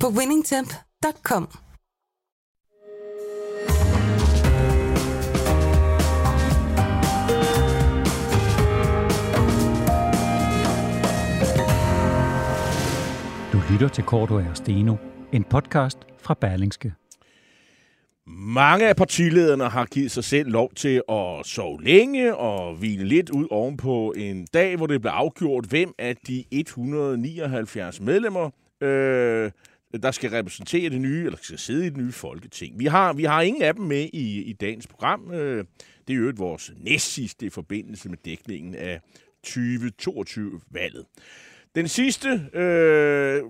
på winningtemp.com. Du lytter til Korto og Steno, en podcast fra Berlingske. Mange af partilederne har givet sig selv lov til at sove længe og hvile lidt ud ovenpå en dag, hvor det blev afgjort, hvem af de 179 medlemmer, øh, der skal repræsentere det nye, eller skal sidde i det nye folketing. Vi har, vi har ingen af dem med i, i dagens program. Øh, det er jo et vores næstsidste i forbindelse med dækningen af 2022-valget. Den sidste øh,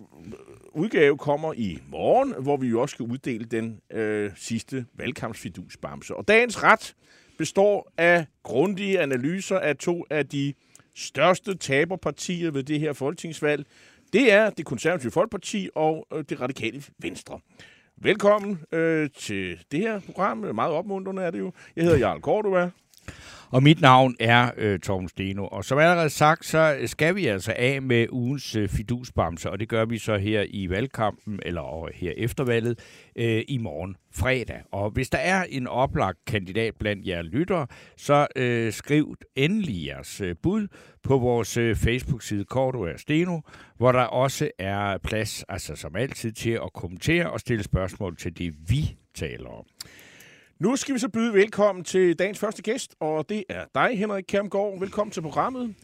udgave kommer i morgen, hvor vi jo også skal uddele den øh, sidste valgkampsfidusbamse. Og dagens ret består af grundige analyser af to af de største taberpartier ved det her folketingsvalg. Det er det konservative Folkeparti og øh, det radikale Venstre. Velkommen øh, til det her program. Meget opmuntrende er det jo. Jeg hedder Jarl Cordova. Og mit navn er øh, Torben Steno. Og som allerede sagt, så skal vi altså af med ugens øh, fidusbamse, og det gør vi så her i valgkampen, eller her efter valget, øh, i morgen fredag. Og hvis der er en oplagt kandidat blandt jer lyttere, så øh, skriv endelig jeres øh, bud på vores øh, Facebook-side Korto Steno, hvor der også er plads, altså som altid, til at kommentere og stille spørgsmål til det, vi taler om. Nu skal vi så byde velkommen til dagens første gæst, og det er dig, Henrik Kjermgaard. Velkommen til programmet.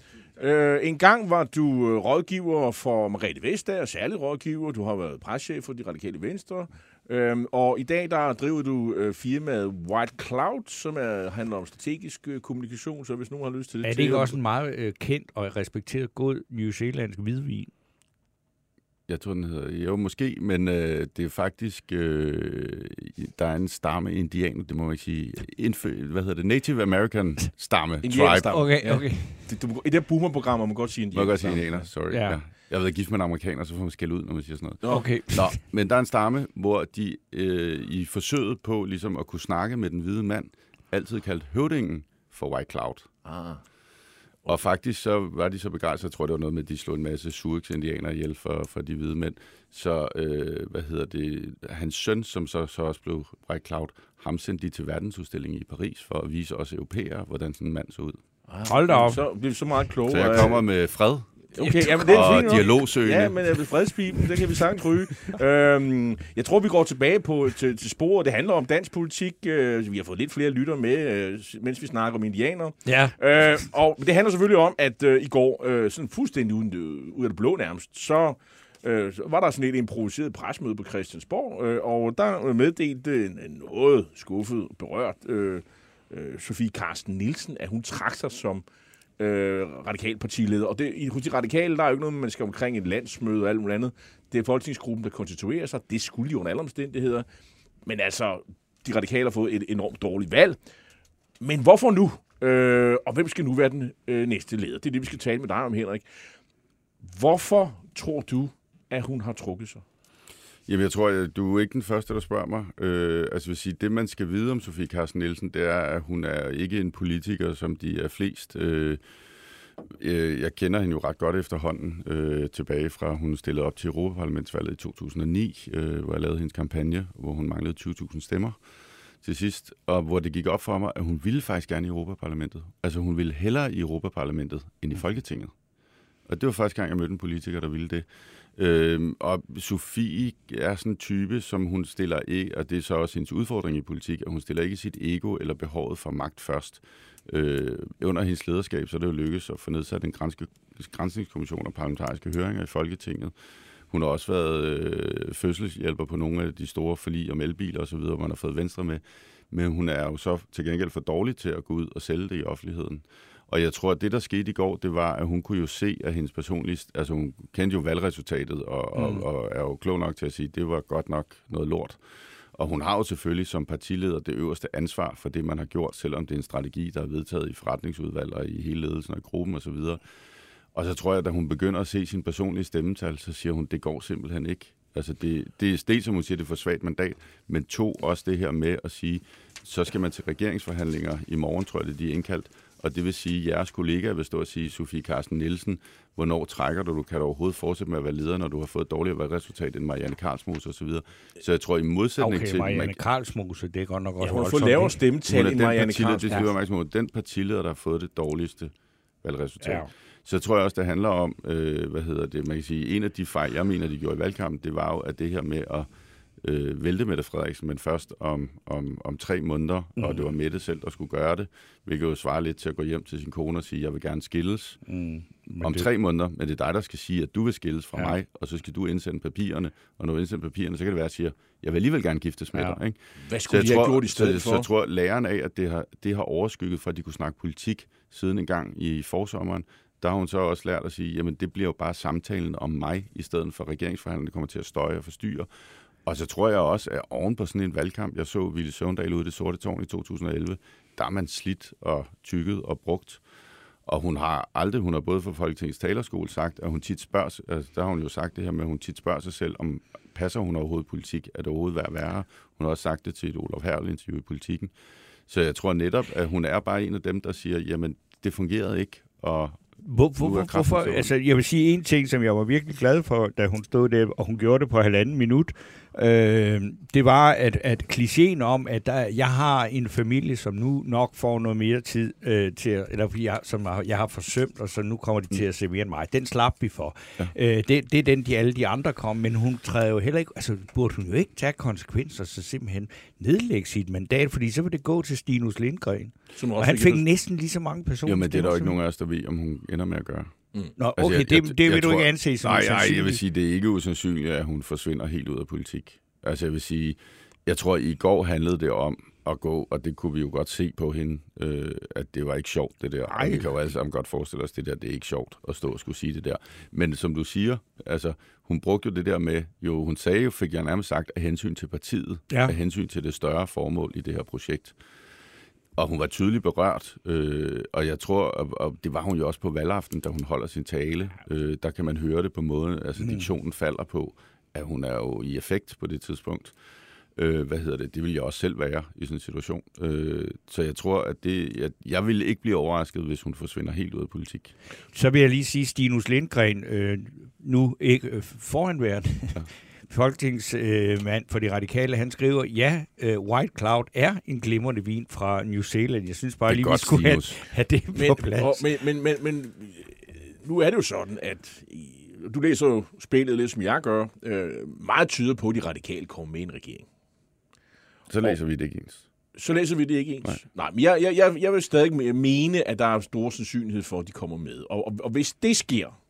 Øh, en gang var du øh, rådgiver for Margrethe Vestager, særlig rådgiver. Du har været preschef for de radikale venstre. Øh, og i dag der driver du øh, firmaet White Cloud, som er, handler om strategisk øh, kommunikation, så hvis nogen har lyst til det... Er det ikke også en meget øh, kendt og respekteret god New Zealandsk hvidvin? Jeg tror, den hedder... Jo, måske, men øh, det er faktisk... Øh, der er en stamme indianer, det må man ikke sige. Indfø, hvad hedder det? Native American stamme. tribe. Okay, okay. Ja. Det, du, I det her boomer-program må man godt sige Må jeg godt sige indianer. indianer, sorry. Ja. Ja. Jeg været gift med en amerikaner, så får man skæld ud, når man siger sådan noget. Okay. Nå, men der er en stamme, hvor de øh, i forsøget på ligesom at kunne snakke med den hvide mand, altid kaldt høvdingen for White Cloud. Ah. Og faktisk så var de så begejstrede, jeg tror det var noget med, at de slog en masse Surix-indianere ihjel for, for de hvide mænd. Så, øh, hvad hedder det, hans søn, som så, så også blev White Cloud, ham sendte de til verdensudstillingen i Paris for at vise os europæere, hvordan sådan en mand så ud. Hold da op. Så bliver vi så meget klogere. Så jeg kommer med fred Okay, jamen, det er fint dialogsøgende. Ja, men øh, fredspipen, det kan vi sagtens ryge. øhm, jeg tror, vi går tilbage på, til, til sporet. Det handler om dansk politik. Øh, vi har fået lidt flere lytter med, øh, mens vi snakker om indianer. Ja. Øh, og det handler selvfølgelig om, at øh, i går, øh, sådan fuldstændig uden, øh, ud af det blå nærmest, så øh, var der sådan et improviseret presmøde på Christiansborg, øh, og der meddelte en, en noget skuffet, berørt øh, øh, Sofie Carsten Nielsen, at hun trak sig som øh, radikal partileder. Og det, i- hos de radikale, der er jo ikke noget, man skal omkring et landsmøde og alt muligt andet. Det er folketingsgruppen, der konstituerer sig. Det skulle de jo under alle omstændigheder. Men altså, de radikale har fået et enormt dårligt valg. Men hvorfor nu? Øh, og hvem skal nu være den øh, næste leder? Det er det, vi skal tale med dig om, Henrik. Hvorfor tror du, at hun har trukket sig? Jamen, jeg tror, at du er ikke den første, der spørger mig. Øh, altså, vil sige, det man skal vide om Sofie Carsten Nielsen, det er, at hun er ikke en politiker, som de er flest. Øh, øh, jeg kender hende jo ret godt efterhånden, øh, tilbage fra, hun stillede op til Europaparlamentsvalget i 2009, øh, hvor jeg lavede hendes kampagne, hvor hun manglede 20.000 stemmer til sidst, og hvor det gik op for mig, at hun ville faktisk gerne i Europaparlamentet. Altså, hun ville hellere i Europaparlamentet end i Folketinget. Og det var første gang, jeg mødte en politiker, der ville det. Øh, og Sofie er sådan en type, som hun stiller ikke, og det er så også hendes udfordring i politik, at hun stiller ikke sit ego eller behovet for magt først. Øh, under hendes lederskab, så er det jo lykkedes at få nedsat en grænsningskommission og parlamentariske høringer i Folketinget. Hun har også været øh, fødselshjælper på nogle af de store forlig om elbiler osv., hvor man har fået Venstre med. Men hun er jo så til gengæld for dårlig til at gå ud og sælge det i offentligheden. Og jeg tror, at det, der skete i går, det var, at hun kunne jo se, at hendes personlige... Altså, hun kendte jo valgresultatet, og, mm. og, og er jo klog nok til at sige, at det var godt nok noget lort. Og hun har jo selvfølgelig som partileder det øverste ansvar for det, man har gjort, selvom det er en strategi, der er vedtaget i forretningsudvalg og i hele ledelsen af gruppen osv. Og så tror jeg, at da hun begynder at se sin personlige stemmetal, så siger hun, at det går simpelthen ikke. Altså det, det er dels, som hun siger, det er for svagt mandat, men to, også det her med at sige, så skal man til regeringsforhandlinger i morgen, tror jeg, det de er indkaldt, og det vil sige, at jeres kollega vil stå og sige, Sofie Carsten Nielsen, hvornår trækker du? Du kan du overhovedet fortsætte med at være leder, når du har fået et dårligere valgresultat end Marianne Karlsmose osv. Så jeg tror, i modsætning okay, til... Marianne Karlsmose, det er godt nok også... Ja, hun har fået lavere stemmetal end Marianne Karlsmose. Det er den partileder, der har fået det dårligste valgresultat. Ja. Så tror jeg også, det handler om, øh, hvad hedder det, man kan sige, en af de fejl, jeg mener, de gjorde i valgkampen, det var jo, at det her med at øh, vælte Mette Frederiksen, men først om, om, om tre måneder, mm. og det var Mette selv, der skulle gøre det, hvilket jo svarer lidt til at gå hjem til sin kone og sige, jeg vil gerne skilles mm. om det... tre måneder, men det er dig, der skal sige, at du vil skilles fra ja. mig, og så skal du indsende papirerne, og når du indsender papirerne, så kan det være, at jeg siger, jeg vil alligevel gerne giftes med ja. dig. Ikke? Hvad skulle så de have gjort i stedet så, for? Så jeg tror, læreren af, at det har, det har overskygget for, at de kunne snakke politik siden en gang i forsommeren, der har hun så også lært at sige, jamen det bliver jo bare samtalen om mig, i stedet for regeringsforhandlerne kommer til at støje og forstyrre. Og så tror jeg også, at oven på sådan en valgkamp, jeg så Ville Søvndal ude i det sorte tårn i 2011, der er man slidt og tykket og brugt. Og hun har aldrig, hun har både fra Folketingets talerskole sagt, at hun tit spørger, altså der har hun jo sagt det her med, at hun tit spørger sig selv, om passer hun overhovedet politik? Er det overhovedet værd værre? Hun har også sagt det til et Olof Herl interview i politikken. Så jeg tror netop, at hun er bare en af dem, der siger, jamen det fungerede ikke, og, hvor, hvor, hvor, hvorfor? Altså, jeg vil sige en ting, som jeg var virkelig glad for, da hun stod der, og hun gjorde det på halvanden minut. Øh, det var, at, at klichéen om, at der, jeg har en familie, som nu nok får noget mere tid øh, til, eller jeg, som jeg har forsømt, og så nu kommer de til at se mere end mig. Den slap vi for. Ja. Øh, det, det er den, de alle de andre kom, men hun træder jo heller ikke, altså burde hun jo ikke tage konsekvenser, så simpelthen nedlægge sit mandat, fordi så vil det gå til Stinus Lindgren. Som og han fik næsten lige så mange personer. Jo, men det er der jo ikke nogen af os, der ved, om hun ender med at gøre. Mm. Nå, altså, okay, altså, jeg, det, det jeg, vil jeg du tror, ikke anse som Nej, nej, jeg vil sige, det er ikke usandsynligt, at hun forsvinder helt ud af politik. Altså, jeg vil sige, jeg tror, i går handlede det om at gå, og det kunne vi jo godt se på hende, øh, at det var ikke sjovt, det der. Ej. vi kan jo alle sammen godt forestille os, det der, det er ikke sjovt at stå og skulle sige det der. Men som du siger, altså, hun brugte jo det der med, jo, hun sagde jo, fik jeg nærmest sagt, af hensyn til partiet, ja. af hensyn til det større formål i det her projekt. Og hun var tydeligt berørt, øh, og jeg tror, og, og det var hun jo også på valgaften, da hun holder sin tale. Øh, der kan man høre det på måden, altså mm. diktionen falder på, at hun er jo i effekt på det tidspunkt. Øh, hvad hedder det? Det vil jeg også selv være i sådan en situation. Øh, så jeg tror, at det, jeg, jeg vil ikke blive overrasket, hvis hun forsvinder helt ud af politik. Så vil jeg lige sige, Stinus Lindgren, øh, nu ikke øh, foranværende, ja. folketingsmand for de radikale, han skriver, ja, uh, White Cloud er en glimrende vin fra New Zealand. Jeg synes bare lige, vi skulle have, have det på men, plads. Og, men, men, men, men nu er det jo sådan, at du læser jo spillet lidt, som jeg gør. Øh, meget tyder på, at de radikale kommer med en regering. Så læser og, vi det ikke ens. Så læser vi det ikke ens. Nej, Nej men jeg, jeg, jeg, jeg vil stadig mene, at der er stor sandsynlighed for, at de kommer med. Og, og, og hvis det sker,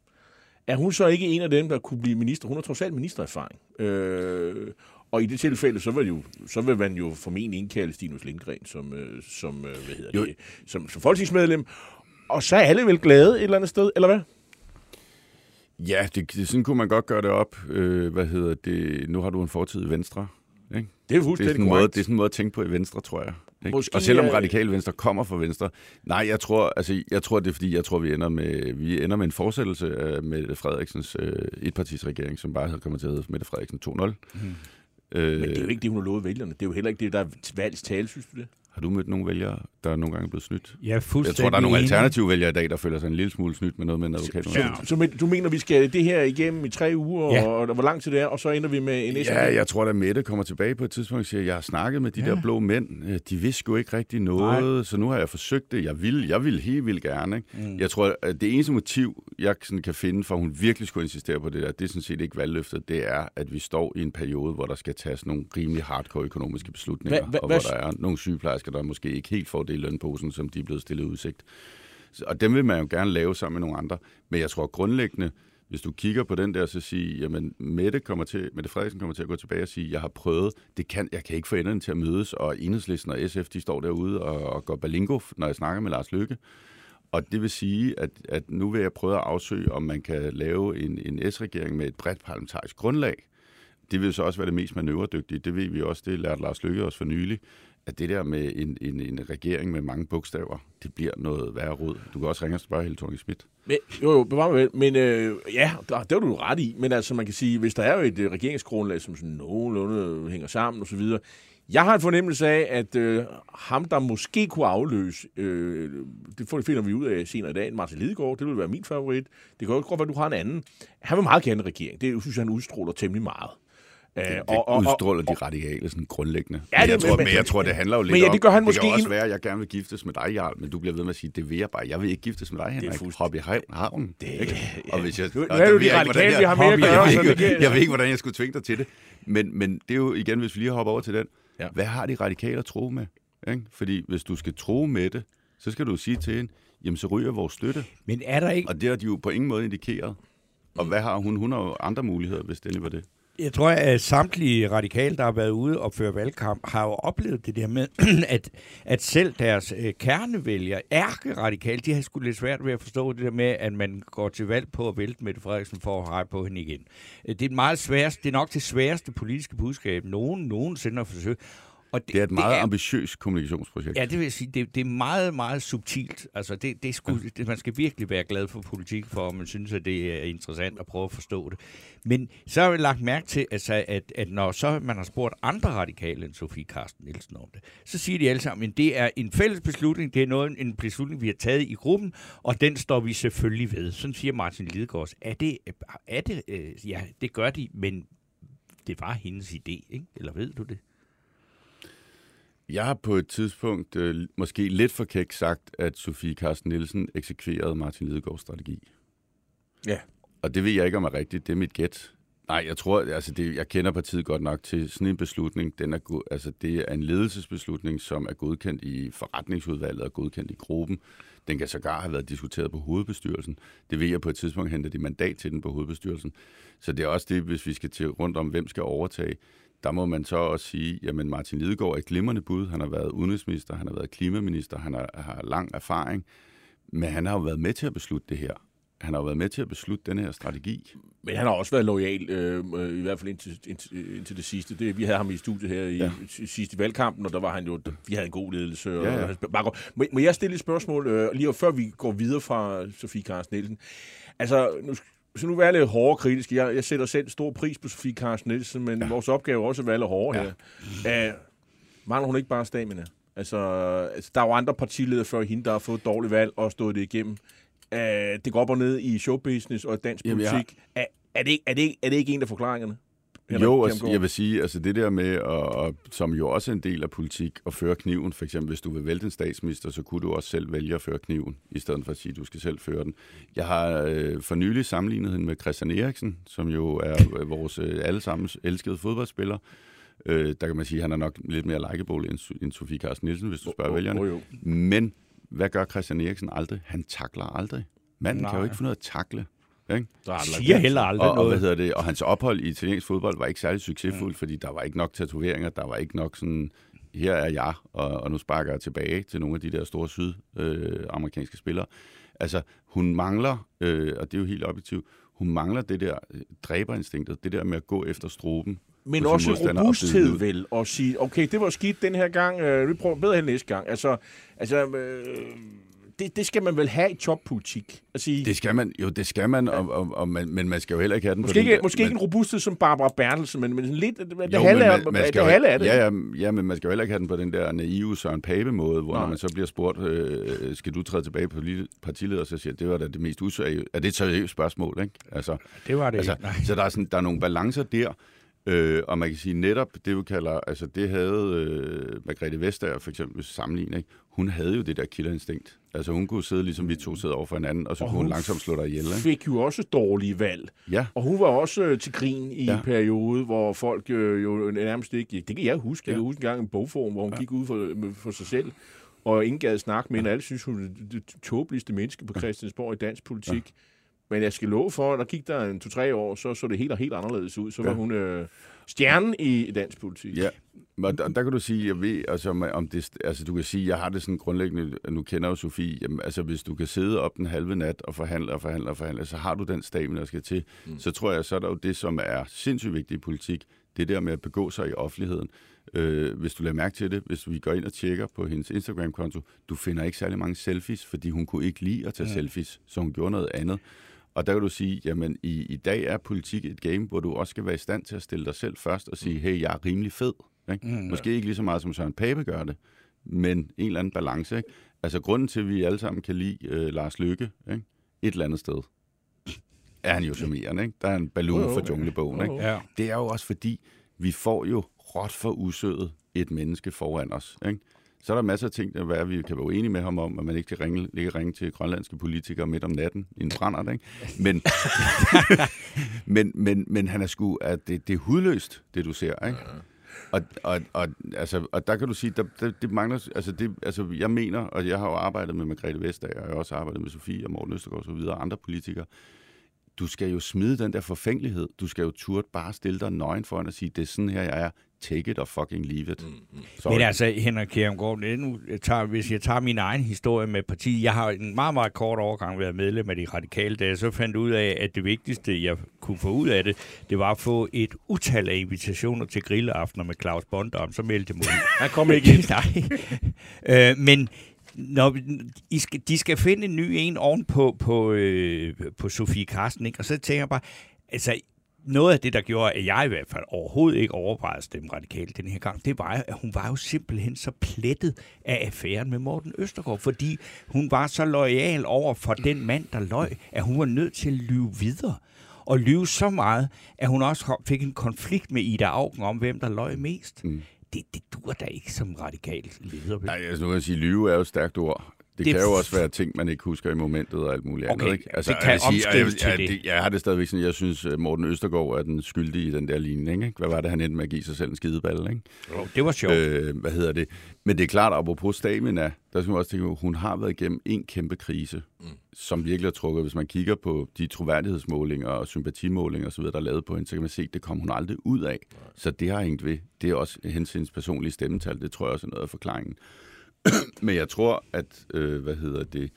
er hun så ikke en af dem, der kunne blive minister? Hun har trods alt ministererfaring. Øh, og i det tilfælde, så vil, jo, så vil man jo formentlig indkalde Stinus Lindgren som, øh, som, øh, hvad hedder det, som, som folketingsmedlem. Og så er alle vel glade et eller andet sted, eller hvad? Ja, det, det, sådan kunne man godt gøre det op. Øh, hvad hedder det? Nu har du en fortid i Venstre. Ikke? Det er fuldstændig det er, måde, det er sådan en måde at tænke på i Venstre, tror jeg. Ikke? Måske, og selvom radikale venstre kommer fra venstre, nej, jeg tror, altså, jeg tror det er fordi, jeg tror, vi ender med, vi ender med en fortsættelse af Mette Frederiksens øh, etpartisregering, som bare kommer til at hedde Mette Frederiksen 2.0. Mm. Øh, Men det er jo ikke det, hun har lovet vælgerne. Det er jo heller ikke det, der er tale, synes du det? Har du mødt nogle vælgere, der er nogle gange blevet snydt? Ja, fuldstændig Jeg tror, der er nogle alternative vælgere i dag, der føler sig en lille smule snydt med noget med en advokat. Så, ja. så, du mener, vi skal det her igennem i tre uger, ja. og, og hvor lang tid det er, og så ender vi med en Ja, jeg tror, at Mette kommer tilbage på et tidspunkt og siger, jeg har snakket med de ja. der blå mænd. Øh, de vidste jo ikke rigtig noget, Nej. så nu har jeg forsøgt det. Jeg vil, jeg vil helt vildt gerne. Ikke? Mm. Jeg tror, at det eneste motiv, jeg sådan kan finde, for hun virkelig skulle insistere på det der, det er sådan set ikke valgløftet, det er, at vi står i en periode, hvor der skal tages nogle rimelig hardcore økonomiske beslutninger, hva, hva, og hvor der er nogle sygeplejersker, der måske ikke helt får det i lønposen, som de er blevet stillet udsigt. Og dem vil man jo gerne lave sammen med nogle andre. Men jeg tror grundlæggende, hvis du kigger på den der, så sige, jamen Mette, kommer til, Mette Frederiksen kommer til at gå tilbage og sige, jeg har prøvet, det kan, jeg kan ikke få enderne til at mødes, og Enhedslisten og SF, de står derude og, og går balingo, når jeg snakker med Lars Lykke. Og det vil sige, at, at nu vil jeg prøve at afsøge, om man kan lave en, en S-regering med et bredt parlamentarisk grundlag. Det vil så også være det mest manøvredygtige. Det ved vi også, det lærte Lars Lykke os for nylig, at det der med en, en, en regering med mange bogstaver, det bliver noget værre råd. Du kan også ringe og spørge Helle thorning Schmidt. Men, jo, jo, bevar mig vel. Men øh, ja, der, det var du ret i. Men altså, man kan sige, hvis der er jo et øh, regeringsgrundlag, som sådan nogenlunde hænger sammen og så videre, jeg har en fornemmelse af, at øh, ham, der måske kunne afløse, øh, det finder vi ud af senere i dag, Martin Lidegaard, det vil være min favorit. Det kan også godt være, at du har en anden. Han vil meget gerne regering. Det synes jeg, han udstråler temmelig meget. Det, det og, og, udstråler de radikale sådan grundlæggende. Ja, det, jeg tror, men, jeg tror, det handler jo lidt men ja, det gør han om, måske det kan også være, at jeg gerne vil giftes med dig, Jarl, men du bliver ved med at sige, det vil jeg bare. Jeg vil ikke giftes med dig, Henrik. Det er i havn. Det, ikke? Og hvis jeg, nu, nu er jo de radikale, vi har mere at gøre. Jeg, jeg, jeg, jeg ved ikke, hvordan jeg skulle tvinge dig til det. Men, men det er jo igen, hvis vi lige hopper over til den. Ja. Hvad har de radikale at tro med? Ikke? Fordi hvis du skal tro med det, så skal du sige til hende, jamen så ryger vores støtte. Men er der ikke... Og det har de jo på ingen måde indikeret. Og hvad har hun? Hun har jo andre muligheder, hvis det var det. Jeg tror, at samtlige radikale, der har været ude og føre valgkamp, har jo oplevet det der med, at, at selv deres øh, kernevælger, ærke-radikale, de har sgu lidt svært ved at forstå det der med, at man går til valg på at vælte Mette Frederiksen for at reje på hende igen. Øh, det er, meget sværest, det er nok det sværeste politiske budskab, nogen nogensinde har forsøgt. Og det, det er et meget er, ambitiøst kommunikationsprojekt. Ja, det vil sige, det, det er meget, meget subtilt. Altså, det, det er sku, det, man skal virkelig være glad for politik, for man synes, at det er interessant at prøve at forstå det. Men så har vi lagt mærke til, altså, at, at når så man har spurgt andre radikale end Sofie Karsten Nielsen om det, så siger de alle sammen, at det er en fælles beslutning, det er noget, en beslutning, vi har taget i gruppen, og den står vi selvfølgelig ved. Sådan siger Martin Lidegaard. Er det, er det, øh, ja, det gør de, men det var hendes idé, ikke? Eller ved du det? Jeg har på et tidspunkt øh, måske lidt for kæk sagt, at Sofie Carsten Nielsen eksekverede Martin Lidegaards strategi. Ja. Og det ved jeg ikke, om er rigtigt. Det er mit gæt. Nej, jeg tror, altså det, jeg kender partiet godt nok til sådan en beslutning. Den er, altså det er en ledelsesbeslutning, som er godkendt i forretningsudvalget og godkendt i gruppen. Den kan sågar have været diskuteret på hovedbestyrelsen. Det ved jeg på et tidspunkt hente de mandat til den på hovedbestyrelsen. Så det er også det, hvis vi skal til rundt om, hvem skal overtage der må man så også sige, jamen Martin Lidegaard er et glimrende bud. Han har været udenrigsminister, han har været klimaminister, han har, har lang erfaring. Men han har jo været med til at beslutte det her. Han har jo været med til at beslutte den her strategi. Men han har også været lojal, øh, øh i hvert fald indtil, indtil, indtil det sidste. Det, vi havde ham i studiet her i, ja. sidste valgkampen, og der var han jo, vi havde en god ledelse. Ja, ja. Og, må, må jeg stille et spørgsmål, øh, lige før vi går videre fra Sofie Carsten Nielsen? Altså, nu så nu være lidt hårdere kritisk. Jeg, jeg sætter selv stor pris på Sofie Carsten Nielsen, men ja. vores opgave er også at være lidt hårdere ja. her. Uh, mangler hun ikke bare stamina? Altså, altså, der er jo andre partiledere før hende, der har fået et dårligt valg og stået det igennem. Uh, det går op og ned i showbusiness og dansk Jamen, politik. Er, er, det, er, det, er det ikke en af forklaringerne? Jo, altså, jeg vil sige, altså det der med, at, som jo også er en del af politik, at føre kniven, for eksempel hvis du vil vælge en statsminister, så kunne du også selv vælge at føre kniven, i stedet for at sige, at du skal selv føre den. Jeg har øh, for nylig sammenlignet hende med Christian Eriksen, som jo er øh, vores øh, allesammens elskede fodboldspiller. Øh, der kan man sige, at han er nok lidt mere likeable end, end Sofie Carsten Nielsen, hvis du spørger oh, vælgerne. Oh, oh, Men hvad gør Christian Eriksen aldrig? Han takler aldrig. Manden Nej. kan jo ikke finde noget at takle. Ikke? Der siger heller aldrig og, noget. Og, hvad hedder det, og hans ophold i italiensk fodbold var ikke særlig succesfuldt, mm. fordi der var ikke nok tatoveringer, der var ikke nok sådan, her er jeg, og, og nu sparker jeg tilbage til nogle af de der store sydamerikanske øh, spillere. Altså, hun mangler, øh, og det er jo helt objektivt, hun mangler det der øh, dræberinstinktet, det der med at gå efter struben. Men også robusthed vel, og sige, okay, det var skidt den her gang, øh, vi prøver bedre næste gang. Altså, altså øh, det, det skal man vel have i toppolitik? At sige, det skal man, jo, det skal man, og, og, og, man, men man skal jo heller ikke have den måske ikke, den Måske men, ikke en robusthed som Barbara Bertelsen, men, men lidt det, det, jo, halve, man, man det jo, af det. Ja, ja, ja, men man skal jo heller ikke have den på den der naive Søren Pape-måde, hvor når man så bliver spurgt, øh, skal du træde tilbage på partileder, så siger det var da det mest useriøse. Er det et seriøst spørgsmål, ikke? Altså, det var det altså, ikke. Så der er, sådan, der er nogle balancer der, Øh, og man kan sige netop det, vi kalder, altså det havde øh, Margrethe Vestager for eksempel sammenlignet, ikke? hun havde jo det der killerinstinkt. Altså hun kunne sidde ligesom vi to sidder over for hinanden, og så og kunne hun, hun langsomt slå dig ihjel. Ikke? fik jo også dårlige valg. Ja. Og hun var også øh, til grin i ja. en periode, hvor folk øh, jo nærmest ikke... Det kan jeg huske. Jeg kan huske en gang en bogform, hvor hun ja. gik ud for, for sig selv, og ingen gad snakke med hende. Alle synes, hun er det tåbeligste menneske på Christiansborg i dansk politik. Ja. Men jeg skal love for, at der gik der en to-tre år, så så det helt og helt anderledes ud. Så var ja. hun øh, stjernen i dansk politik. Ja, Og der, der kan du sige, jeg ved, altså, om- om det, altså du kan sige, jeg har det sådan grundlæggende, nu kender jo Sofie, jamen, altså hvis du kan sidde op den halve nat og forhandle og forhandle og forhandle, så har du den stamina, der skal til. Mm. Så tror jeg, så er der jo det, som er sindssygt vigtigt i politik, det der med at begå sig i offentligheden. Øh, hvis du lader mærke til det, hvis vi går ind og tjekker på hendes Instagram-konto, du finder ikke særlig mange selfies, fordi hun kunne ikke lide at tage mm. selfies, så hun gjorde noget andet. Og der kan du sige, jamen i, i dag er politik et game, hvor du også skal være i stand til at stille dig selv først og sige, hey, jeg er rimelig fed. Ikke? Mm, Måske ikke lige så meget, som Søren Pape gør det, men en eller anden balance. Ikke? Altså grunden til, at vi alle sammen kan lide øh, Lars Lykke, ikke? et eller andet sted, er han jo charmerende. Ikke? Der er en ballon jo. for junglebogen. Ikke? Ja. Det er jo også fordi, vi får jo råt for usødet et menneske foran os. Ikke? Så er der masser af ting, der er, vi kan være uenige med ham om, at man ikke kan ringe, ligge ringe til grønlandske politikere midt om natten i en brændert. Ikke? Men, men, men, men han er sgu, at det, det er hudløst, det du ser. Ikke? Og, og, og, altså, og der kan du sige, der, der, det mangler, altså, det, altså jeg mener, og jeg har jo arbejdet med Margrethe Vestager, og jeg har også arbejdet med Sofie og Morten Østergaard og så videre, og andre politikere, du skal jo smide den der forfængelighed. Du skal jo turde bare stille dig nøgen foran og sige, det er sådan her, jeg er. Take it or fucking leave it. Mm, Men altså, Henrik er nu, tager, hvis jeg tager min egen historie med partiet, jeg har en meget, meget kort overgang været medlem af de radikale, da jeg så fandt ud af, at det vigtigste, jeg kunne få ud af det, det var at få et utal af invitationer til grilleaftener med Claus Bondam, så meldte mig. Han kom ikke ind. Nej. øh, men når vi, I skal, de skal finde en ny en ovenpå på, på, øh, på Sofie Karsten, ikke? og så tænker jeg bare, altså noget af det, der gjorde, at jeg i hvert fald overhovedet ikke overvejede at stemme radikalt den her gang, det var, at hun var jo simpelthen så plettet af affæren med Morten Østergaard, fordi hun var så lojal over for den mand, der løj, at hun var nødt til at lyve videre. Og lyve så meget, at hun også fik en konflikt med Ida Augen om, hvem der løj mest. Mm. Det, det dur da ikke som radikal leder. Nej, altså nu kan jeg sige, lyve er jo et stærkt ord. Det, Det kan jo også være ting, man ikke husker i momentet og alt muligt Okay, andet. Ikke? Altså, det kan jeg sige, jeg, til jeg, det. Jeg har det stadigvæk sådan, jeg synes, at Morten Østergaard er den skyldige i den der linje. Ikke? Hvad var det, han endte med at give sig selv en skideballe? Ikke? Jo, det var sjovt. Øh, hvad hedder det? Men det er klart, apropos stamina, der skal man også tænke, hun har været igennem en kæmpe krise, mm. som virkelig har trukket. Hvis man kigger på de troværdighedsmålinger og sympatimålinger osv., der er lavet på hende, så kan man se, at det kom hun aldrig ud af. Så det har hængt ved. Det er også hendes personlige stemmetal. Det tror jeg også er noget af forklaringen. Men jeg tror, at, øh, hvad hedder det,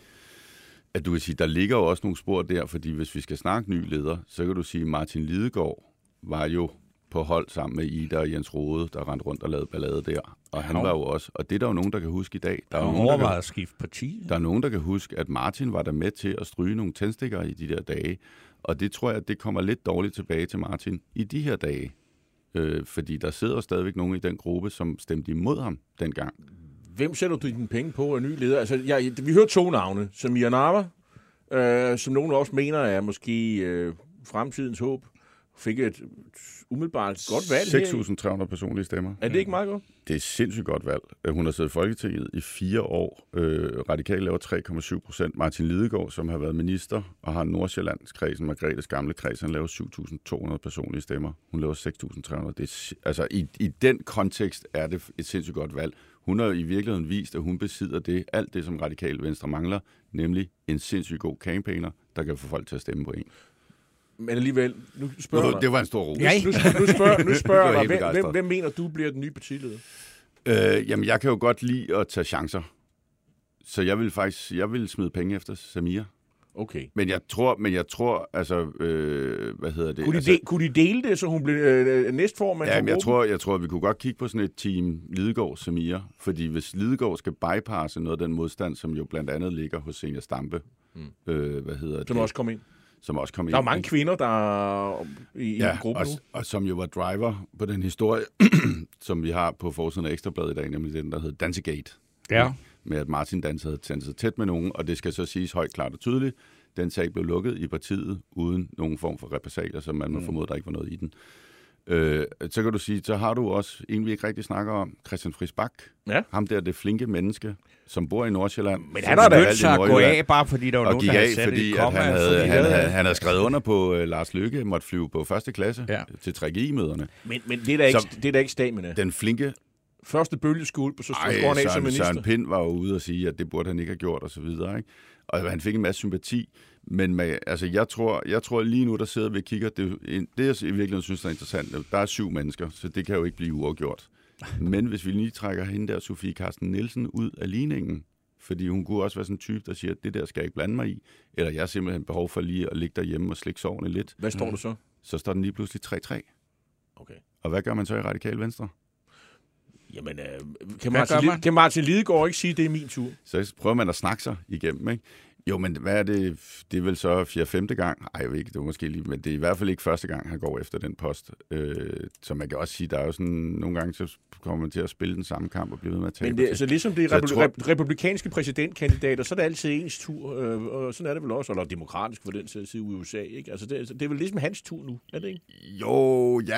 at du kan sige, der ligger jo også nogle spor der, fordi hvis vi skal snakke ny leder, så kan du sige, at Martin Lidegaard var jo på hold sammen med Ida og Jens Rode, der rendte rundt og lavede ballade der. Og han var jo også, og det er der jo nogen, der kan huske i dag. Der er, jo nogen, der, kan, skifte parti. der er nogen, der kan huske, at Martin var der med til at stryge nogle tændstikker i de der dage. Og det tror jeg, det kommer lidt dårligt tilbage til Martin i de her dage. Øh, fordi der sidder stadigvæk nogen i den gruppe, som stemte imod ham dengang. Hvem sætter du dine penge på af ny leder? Altså, jeg, vi hører to navne. Samir Narva, øh, som nogen også mener er måske øh, fremtidens håb. Fik et umiddelbart godt valg her. 6.300 personlige stemmer. Er det ikke meget godt? Det er et sindssygt godt valg. Øh, Hun har siddet i Folketinget i fire år. Øh, Radikal laver 3,7 procent. Martin Lidegaard, som har været minister og har Nordsjællandskredsen, Margrethes gamle kreds, han laver 7.200 personlige stemmer. Hun laver 6.300. Det er, altså, i, I den kontekst er det et sindssygt godt valg. Hun har i virkeligheden vist, at hun besidder det, alt det, som Radikal Venstre mangler, nemlig en sindssygt god campaigner, der kan få folk til at stemme på en. Men alligevel, nu spørger jeg Det var en stor ros. Ja. Nu, nu spørger, nu spørger Jeg dig, hvem, hvem, hvem mener du bliver den nye partileder? Øh, jamen, jeg kan jo godt lide at tage chancer. Så jeg vil faktisk jeg vil smide penge efter Samir. Okay. Men jeg tror, men jeg tror, altså, øh, hvad hedder det? Kunne de, altså, de, kunne de dele det, så hun blev øh, næstformand Ja, men jeg tror, jeg tror, vi kunne godt kigge på sådan et team Lidegaard Samir, fordi hvis Lidegaard skal bypasse noget af den modstand, som jo blandt andet ligger hos Senior Stampe, mm. øh, hvad hedder Som det? også kom ind. som også kom ind. Der er mange kvinder, der er i, i ja, gruppen og, nu. og som jo var driver på den historie, som vi har på forsiden af Ekstrabladet i dag, nemlig den, der hedder Dansegate. Ja. Med at Martin Dans havde tændt sig tæt med nogen, og det skal så siges højt, klart og tydeligt. Den sag blev lukket i partiet uden nogen form for repressalier, som man må Mm. formode, der ikke var noget i den. Øh, så kan du sige, så har du også en, vi ikke rigtig snakker om, Christian Friis Bak. Ja. Ham der, det flinke menneske, som bor i Nordsjælland. Men han har da i sig at gå af, bare fordi der var og nogen, der havde sat fordi et at komma, han havde, han, havde, han havde skrevet under på uh, Lars Lykke, måtte flyve på første klasse Ja. til 3G-møderne. Men, men det, er da ikke, Så- det er da ikke stamina. Den flinke første bølge skulle ud på, så går han af som minister. Søren Pind var jo ude og sige, at det burde han ikke have gjort, og så videre. Ikke? Og han fik en masse sympati. Men med, altså, jeg, tror, jeg tror lige nu, der sidder vi og kigger, det, er det jeg i virkeligheden synes er interessant, der er syv mennesker, så det kan jo ikke blive uafgjort. Men hvis vi lige trækker hende der, Sofie Carsten Nielsen, ud af ligningen, fordi hun kunne også være sådan en type, der siger, at det der skal jeg ikke blande mig i, eller jeg har simpelthen behov for lige at ligge derhjemme og slikke sårene lidt, Hvad står mm. du så? så står den lige pludselig 3-3. Okay. Og hvad gør man så i Radikal Venstre? Jamen, øh, kan, gør Martin? Lid- kan Martin Lidegaard ikke sige, at det er min tur? Så prøver man at snakke sig igennem, ikke? Jo, men hvad er det? Det er vel så 4-5. gang? Ej, jeg ved ikke, det var måske lige, men det er i hvert fald ikke første gang, han går efter den post. Øh, så man kan også sige, der er jo sådan, nogle gange så kommer man til at spille den samme kamp og blive ved med at tabe. Men det, altså, ligesom det Så er jeg repu- tror- rep- republikanske præsidentkandidater, så er det altid ens tur, øh, og sådan er det vel også, eller demokratisk for den side i USA, ikke? Altså, det, det er vel ligesom hans tur nu, er det ikke? Jo, ja,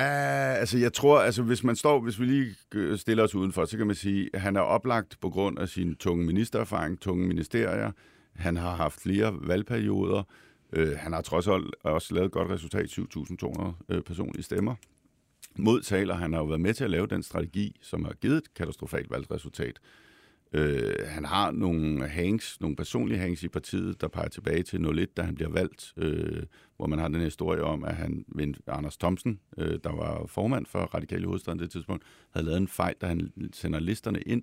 altså jeg tror, altså hvis man står, hvis vi lige stiller os udenfor, så kan man sige, at han er oplagt på grund af sin tunge ministererfaring, tunge ministerier. Han har haft flere valgperioder. Øh, han har trods alt også lavet et godt resultat, 7.200 øh, personlige stemmer. Mod taler, han har jo været med til at lave den strategi, som har givet et katastrofalt valgresultat. Øh, han har nogle hangs, nogle personlige hangs i partiet, der peger tilbage til 01, da han bliver valgt, øh, hvor man har den her historie om, at han, ved Anders Thomsen, øh, der var formand for Radikale Hovedstaden det tidspunkt, havde lavet en fejl, da han sender listerne ind,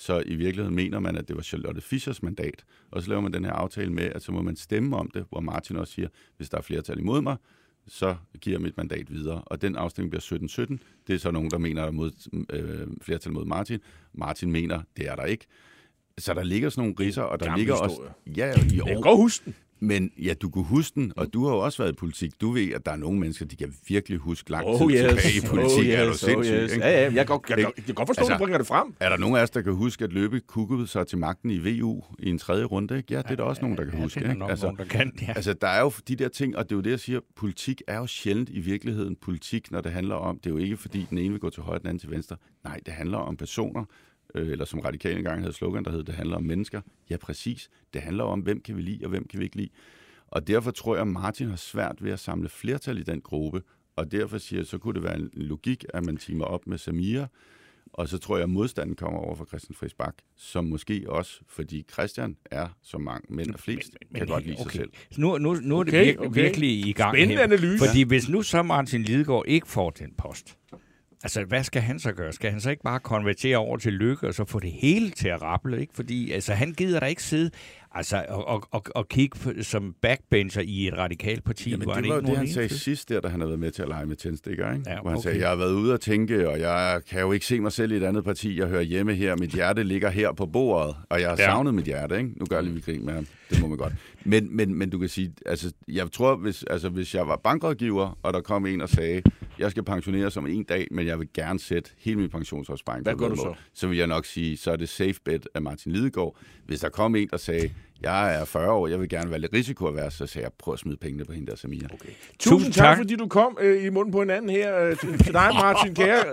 så i virkeligheden mener man, at det var Charlotte Fischers mandat. Og så laver man den her aftale med, at så må man stemme om det, hvor Martin også siger, hvis der er flertal imod mig, så giver jeg mit mandat videre. Og den afstemning bliver 17-17. Det er så nogen, der mener, at der er mod, øh, flertal mod Martin. Martin mener, det er der ikke. Så der ligger sådan nogle riser, og der Gammel ligger historie. også... Ja, jo, Jeg kan godt huske den. Men ja, du kunne huske den, og du har jo også været i politik. Du ved, at der er nogle mennesker, de kan virkelig huske lang tid Oh yes, tilbage i politik. oh er du yes, sindssyg, oh yes. ikke? Ja, ja, jeg kan godt, jeg, jeg, jeg kan godt forstå, at Altså- du bringer det frem. Er der nogen af os, der kan huske, at Løbe kukkede sig til magten i VU i en tredje runde? Ikke? Ja, det er der også nogen, der kan ja, huske. det er ikke? nok Altså, nogen, der kan, ja. Altså, der er jo de der ting, og det er jo det, jeg siger, politik er jo sjældent i virkeligheden politik, når det handler om, det er jo ikke fordi den ene vil gå til højre, den anden til venstre. Nej, det handler om personer, øh, eller som radikale engang havde slogan, der hed, det handler om mennesker. Ja, præcis. Det handler om, hvem kan vi lide, og hvem kan vi ikke lide. Og derfor tror jeg, at Martin har svært ved at samle flertal i den gruppe, og derfor siger jeg, så kunne det være en logik, at man timer op med Samira, og så tror jeg, at modstanden kommer over fra Christian Friis Bak, som måske også, fordi Christian er, som mange mænd er flest, kan godt lide sig okay. selv. Så nu, nu, nu er det Okay, virkelig, okay. virkelig i gang Spændende her. analyse. Fordi hvis nu så Martin Lidegaard ikke får den post, altså hvad skal han så gøre? Skal han så ikke bare konvertere over til lykke, og så få det hele til at rapple? Ikke? Fordi altså, han gider da ikke sidde altså, og, og, og, og kigge på, som backbencher i et radikalt parti, Jamen, hvor det han var jo det, han sagde eneste. sidst der, da han havde været med til at lege med tændstikker, ikke? Ja, Hvor han sagde, jeg har været ude at tænke, og jeg kan jo ikke se mig selv i et andet parti. Jeg hører hjemme her, mit hjerte ligger her på bordet, og jeg har Ja. savnet mit hjerte, ikke? Nu gør jeg lige vi grin med ham. Det må man godt. Men, men, men du kan sige, altså, jeg tror, hvis, altså, hvis jeg var bankrådgiver, og der kom en og sagde, jeg skal pensionere som en dag, men jeg vil gerne sætte hele min pensionsopsparing Hvad på gør du så? så vil jeg nok sige, så er det safe bet af Martin Lidegaard. Hvis der kom en, der sagde, jeg er 40 år, jeg vil gerne være lidt risikoavers, så sagde jeg, prøv at smide pengene på hende der, Samia. Okay. Tusind Tusind tak, tak. fordi du kom øh, i munden på hinanden her. Øh, til, dig, Martin Kære.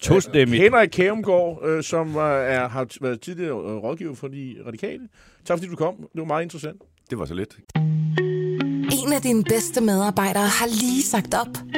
Tostemmigt. Henrik Kærumgaard, øh, som øh, er, har været tidligere øh, rådgiver for de radikale. Tak fordi du kom. Det var meget interessant. Det var så lidt. En af dine bedste medarbejdere har lige sagt op.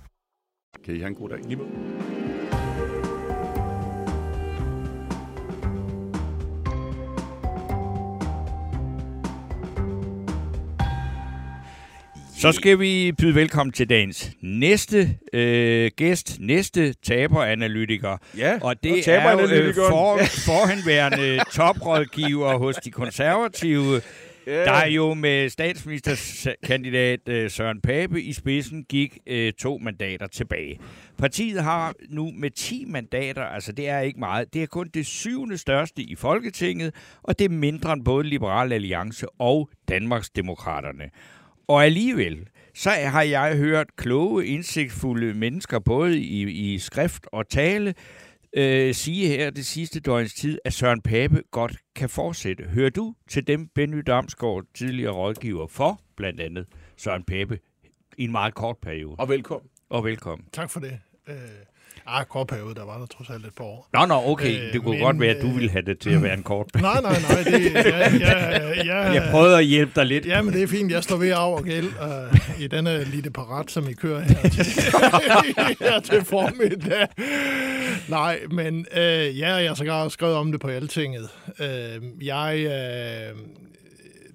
Kan I have en god dag? Lige. Så skal vi byde velkommen til dagens næste øh, gæst, næste taberanalytiker. Ja, og og det er jo øh, for, forhenværende toprådgiver hos de konservative, Yeah. der jo med statsministerkandidat øh, Søren Pape i spidsen gik øh, to mandater tilbage. Partiet har nu med 10 mandater, altså det er ikke meget, det er kun det syvende største i Folketinget, og det er mindre end både Liberal Alliance og Danmarks Demokraterne. Og alligevel, så har jeg hørt kloge, indsigtsfulde mennesker, både i, i skrift og tale, øh, sige her det sidste døgns tid, at Søren Pape godt kan fortsætte. Hører du til dem, Benny Damsgaard, tidligere rådgiver for blandt andet Søren Pape, i en meget kort periode? Og velkommen. Og velkommen. Tak for det. Øh, Ah, periode, der var der trods alt et par år. Nå, nå, okay. Øh, Det kunne men, godt være, at du øh, ville have det til at være en kort Nej, nej, nej. Det, ja, ja, ja, Jeg prøvede at hjælpe dig lidt. Ja, men det er fint. Jeg står ved af og gæld uh, i denne lille parat, som I kører her til, her til formiddag. Nej, men uh, ja, jeg har sågar skrevet om det på Altinget. Uh, jeg, uh,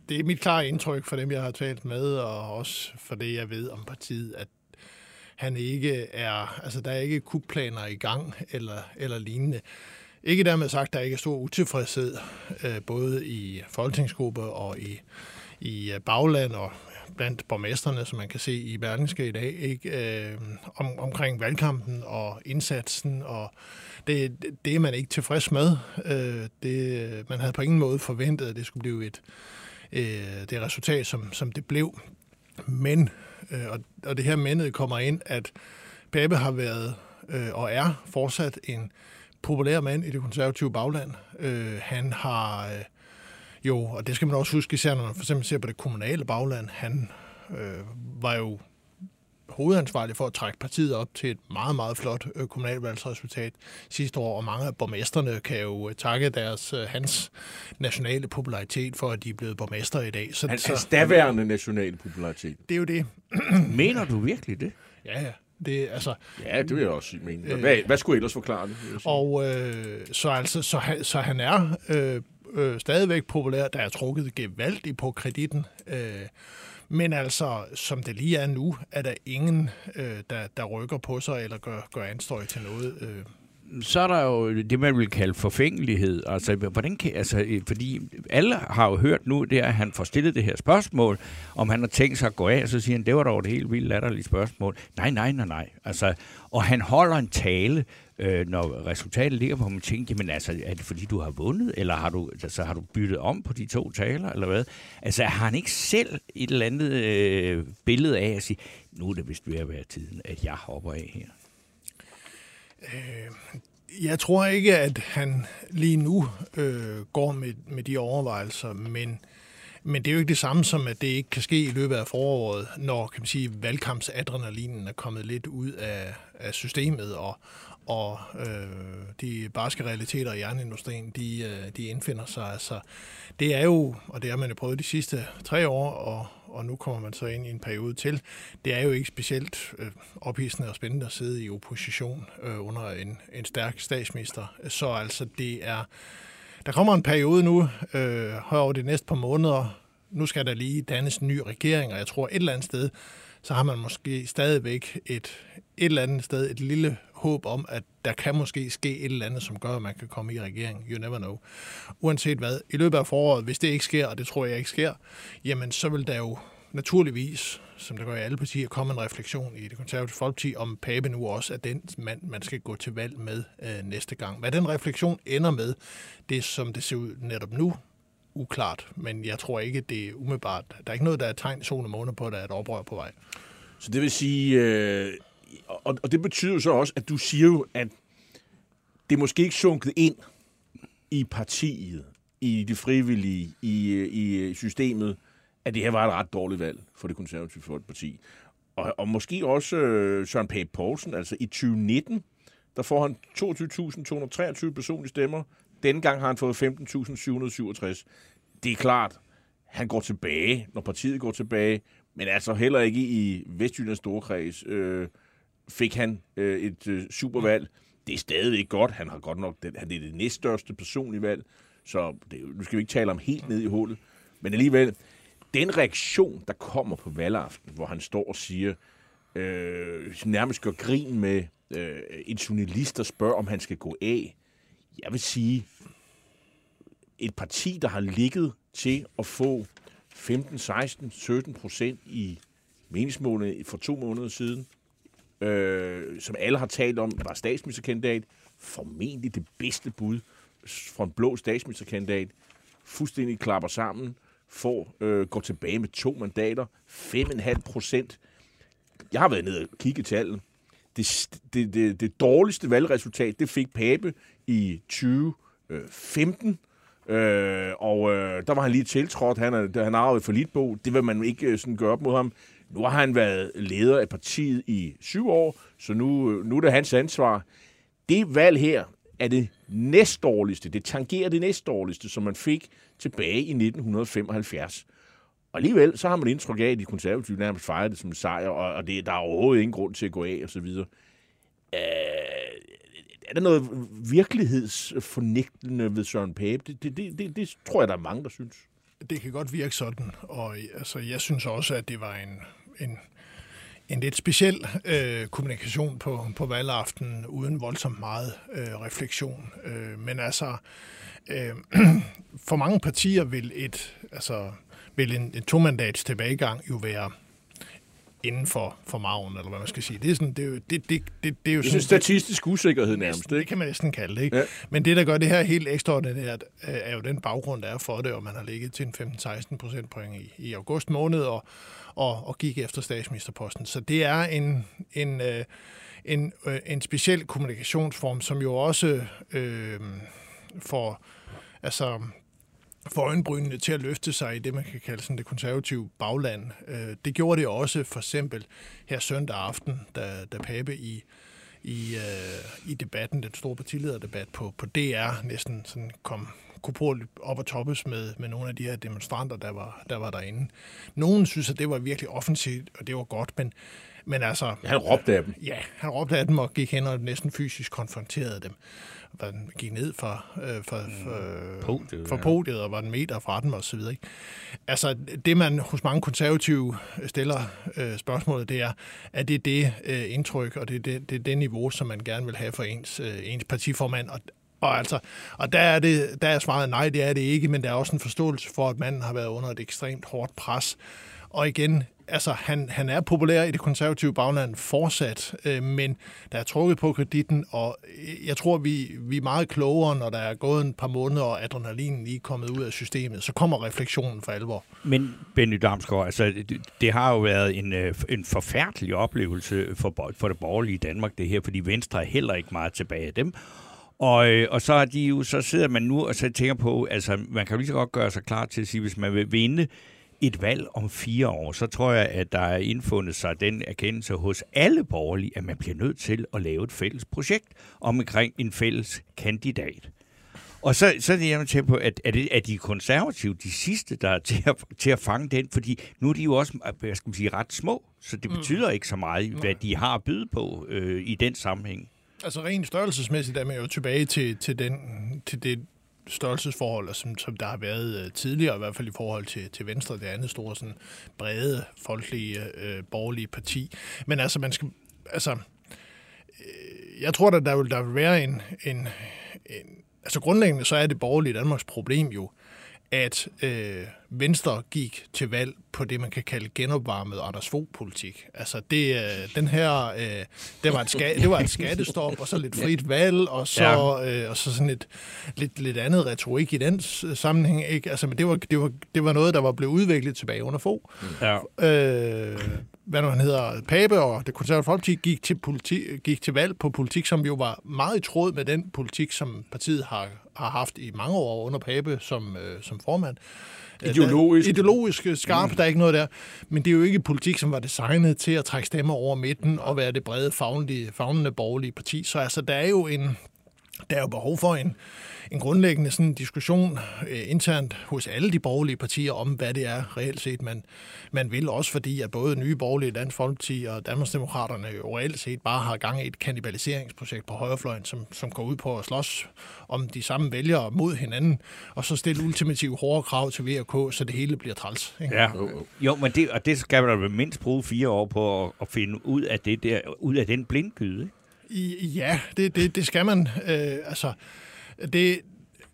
det er mit klare indtryk for dem, jeg har talt med, og også for det, jeg ved om partiet, at han ikke er, altså der er ikke kukplaner i gang eller, eller lignende. Ikke dermed sagt, at der ikke er stor utilfredshed, øh, både i folketingsgrupper og i, i øh, bagland og blandt borgmesterne, som man kan se i Berlingske i dag, ikke? Øh, om, omkring valgkampen og indsatsen, og det, det er man ikke tilfreds med. Øh, det, man havde på ingen måde forventet, at det skulle blive et øh, det resultat, som, som det blev. Men, øh, og, og det her mendet kommer ind, at Pape har været øh, og er fortsat en populær mand i det konservative bagland. Øh, han har øh, jo, og det skal man også huske, især når man for eksempel ser på det kommunale bagland, han øh, var jo hovedansvarlig for at trække partiet op til et meget, meget flot øh, kommunalvalgsresultat sidste år, og mange af borgmesterne kan jo øh, takke deres, øh, hans nationale popularitet for, at de er blevet borgmester i dag. Så, Hans, så hans daværende nationale popularitet. det er jo det. Mener du virkelig det? Ja, ja. Det, altså, Ja, det vil jeg også mene. Hvad, hvad skulle jeg ellers forklare det? Og øh, så, altså, så, han, så han er øh, øh, stadigvæk populær, der er trukket gevaldigt på kreditten. Øh, men altså, som det lige er nu, er der ingen, øh, der, der rykker på sig eller gør, gør anstøj til noget. Øh. så er der jo det, man vil kalde forfængelighed. Altså, hvordan kan, altså, øh, fordi alle har jo hørt nu, det er, at han får stillet det her spørgsmål, om han har tænkt sig at gå af, så siger han, det var dog et helt vildt latterligt spørgsmål. Nej, nej, nej, nej. Altså, og han holder en tale, øh, når resultatet ligger på, hvor man tænker, jamen altså, er det fordi, du har vundet, eller har du, altså, har du byttet om på de to taler, eller hvad? Altså, har han ikke selv et eller andet øh, billede af at sige, nu er det vist ved at være tiden, at jeg hopper af her? Øh, jeg tror ikke, at han lige nu øh, går med, med de overvejelser, men, men det er jo ikke det samme som, at det ikke kan ske i løbet af foråret, når kan man sige, valgkampsadrenalinen er kommet lidt ud af, af systemet, og, og øh, de barske realiteter i jernindustrien, de, øh, de indfinder sig. Altså, det er jo, og det har man jo prøvet de sidste tre år, og, og nu kommer man så ind i en periode til. Det er jo ikke specielt øh, ophidsende og spændende at sidde i opposition øh, under en, en stærk statsminister. Så altså, det er... Der kommer en periode nu, øh, her over de næste par måneder. Nu skal der lige dannes en ny regering, og jeg tror et eller andet sted, så har man måske stadigvæk et, et eller andet sted et lille håb om, at der kan måske ske et eller andet, som gør, at man kan komme i regering. You never know. Uanset hvad. I løbet af foråret, hvis det ikke sker, og det tror jeg ikke sker, jamen så vil der jo naturligvis, som der gør i alle partier, komme en refleksion i det konservative folkeparti, om Pape nu også er den mand, man skal gå til valg med øh, næste gang. Hvad den refleksion ender med, det er som det ser ud netop nu, uklart, men jeg tror ikke, det er umiddelbart. Der er ikke noget, der er tegn sol og måne på, at der er et oprør på vej. Så det vil sige, øh, og, og det betyder jo så også, at du siger jo, at det er måske ikke sunket ind i partiet, i det frivillige, i, i systemet, at det her var et ret dårligt valg for det konservative folkeparti. Og, og måske også øh, Søren Pape Poulsen, altså i 2019, der får han 22.223 personlige stemmer. Denne gang har han fået 15.767. Det er klart, han går tilbage, når partiet går tilbage, men altså heller ikke i Vestjyllands Storkreds øh, fik han øh, et øh, supervalg. Det er stadigvæk godt. Han har godt nok det, han er det næststørste personlige valg, så det, nu skal vi ikke tale om helt ned i hullet. Men alligevel, den reaktion, der kommer på valgaften, hvor han står og siger, øh, nærmest gør grin med øh, en journalist, der spørger, om han skal gå af. Jeg vil sige, et parti, der har ligget til at få 15, 16, 17 procent i meningsmålene for to måneder siden, øh, som alle har talt om, var statsministerkandidat, formentlig det bedste bud fra en blå statsministerkandidat, fuldstændig klapper sammen, får, øh, går tilbage med to mandater, 5,5 procent. Jeg har været nede og kigge tallene. Det, det, det, det dårligste valgresultat, det fik Pape i 2015, Øh, og øh, der var han lige tiltrådt. Han, er, han arvede for Litbo. Det vil man ikke øh, sådan gøre op mod ham. Nu har han været leder af partiet i syv år, så nu, nu er det hans ansvar. Det valg her er det næstdårligste, det tangerer det næstdårligste, som man fik tilbage i 1975. Og alligevel, så har man indtryk af, at de konservative nærmest fejrer det som en sejr, og, og det, der er overhovedet ingen grund til at gå af, og så videre. Øh, er der noget virkelighedsfornægtende ved Søren Pape? Det, det, det, det, det tror jeg, der er mange, der synes. Det kan godt virke sådan, og altså, jeg synes også, at det var en, en, en lidt speciel øh, kommunikation på, på valgaften, uden voldsomt meget øh, refleksion. Øh, men altså, øh, for mange partier vil et, altså, vil en, en to-mandats tilbagegang jo være inden for, for maven, eller hvad man skal sige. Det er, sådan, det er jo, det, det, det, det er jo Det sådan, statistisk usikkerhed nærmest, det ikke? kan man næsten kalde det. Ikke? Ja. Men det, der gør det her helt ekstraordinært, øh, er jo den baggrund, der er for det, og man har ligget til en 15-16 procentpoint i, i august måned, og, og, og gik efter statsministerposten. Så det er en, en, øh, en, øh, en speciel kommunikationsform, som jo også øh, får, altså, får øjenbrynene til at løfte sig i det, man kan kalde sådan det konservative bagland. Øh, det gjorde det også for eksempel her søndag aften, da, da Pape i, i, øh, i debatten, den store partilederdebat på, på DR, næsten sådan kom kunne op og toppes med, med nogle af de her demonstranter, der var, der var derinde. Nogen synes, at det var virkelig offensivt, og det var godt, men, men altså... Han råbte af dem. Ja, han råbte af dem og gik hen og næsten fysisk konfronterede dem. Han gik ned fra, øh, fra, fra, Podiet, fra podiet og var en meter fra dem og så videre. Ikke? Altså, det man hos mange konservative stiller øh, spørgsmålet, det er, er det det øh, indtryk, og det er det, det, det niveau, som man gerne vil have for ens, øh, ens partiformand, og og, altså, og der, er det, der er svaret nej, det er det ikke, men der er også en forståelse for, at manden har været under et ekstremt hårdt pres. Og igen, altså, han, han er populær i det konservative bagland fortsat, øh, men der er trukket på kreditten, og øh, jeg tror, vi, vi er meget klogere, når der er gået en par måneder, og adrenalinen lige er kommet ud af systemet. Så kommer refleksionen for alvor. Men Benny Damsgaard, altså, det, det har jo været en, øh, en forfærdelig oplevelse for, for det borgerlige Danmark, det her, fordi Venstre er heller ikke meget tilbage af dem. Og, øh, og så, har de jo, så sidder man nu og så tænker på, altså man kan jo lige så godt gøre sig klar til at sige, hvis man vil vinde et valg om fire år, så tror jeg, at der er indfundet sig den erkendelse hos alle borgerlige, at man bliver nødt til at lave et fælles projekt omkring en fælles kandidat. Og så, så er det, jeg tænker på, at er, det, er de konservative de sidste, der er til at, til at fange den? Fordi nu er de jo også, hvad skal man sige, ret små, så det betyder ikke så meget, hvad de har at byde på øh, i den sammenhæng. Altså rent størrelsesmæssigt er man jo tilbage til, til, den, til det størrelsesforhold, som, som der har været øh, tidligere, i hvert fald i forhold til, til Venstre, det andet store sådan, brede, folkelige, øh, borgerlige parti. Men altså, man skal, altså, øh, jeg tror, at der vil, der vil være en, en, en, altså grundlæggende så er det borgerlige Danmarks problem jo, at øh, Venstre gik til valg på det, man kan kalde genopvarmet Anders Fogh-politik. Altså, det, øh, den her, øh, det, var et ska- det var et skattestop, og så lidt frit valg, og så, ja. øh, og så sådan et lidt, lidt andet retorik i den sammenhæng. Ikke? Altså, men det var, det, var, det var noget, der var blevet udviklet tilbage under Fogh. Ja. Øh, hvad nu han hedder, Pape og det konservative folkeparti gik til, politi, gik til valg på politik, som jo var meget i tråd med den politik, som partiet har, har haft i mange år under Pape som, øh, som formand. Øh, Ideologisk. Der, ideologisk skarp, mm. der er ikke noget der. Men det er jo ikke politik, som var designet til at trække stemmer over midten og være det brede, fagnende, fagnende borgerlige parti. Så altså, der er jo en, der er jo behov for en, en grundlæggende sådan diskussion øh, internt hos alle de borgerlige partier om, hvad det er reelt set, man, man vil. Også fordi, at både Nye Borgerlige, Dansk Folkeparti og Danmarksdemokraterne jo reelt set bare har gang i et kannibaliseringsprojekt på højrefløjen, som, som går ud på at slås om de samme vælgere mod hinanden, og så stille ultimative hårde krav til VK, så det hele bliver træls. Ikke? Ja. Jo, men det, og det skal man da mindst bruge fire år på at, at finde ud af det der, ud af den blindgyde. ikke? I, ja, det, det, det skal man. Øh, altså, det,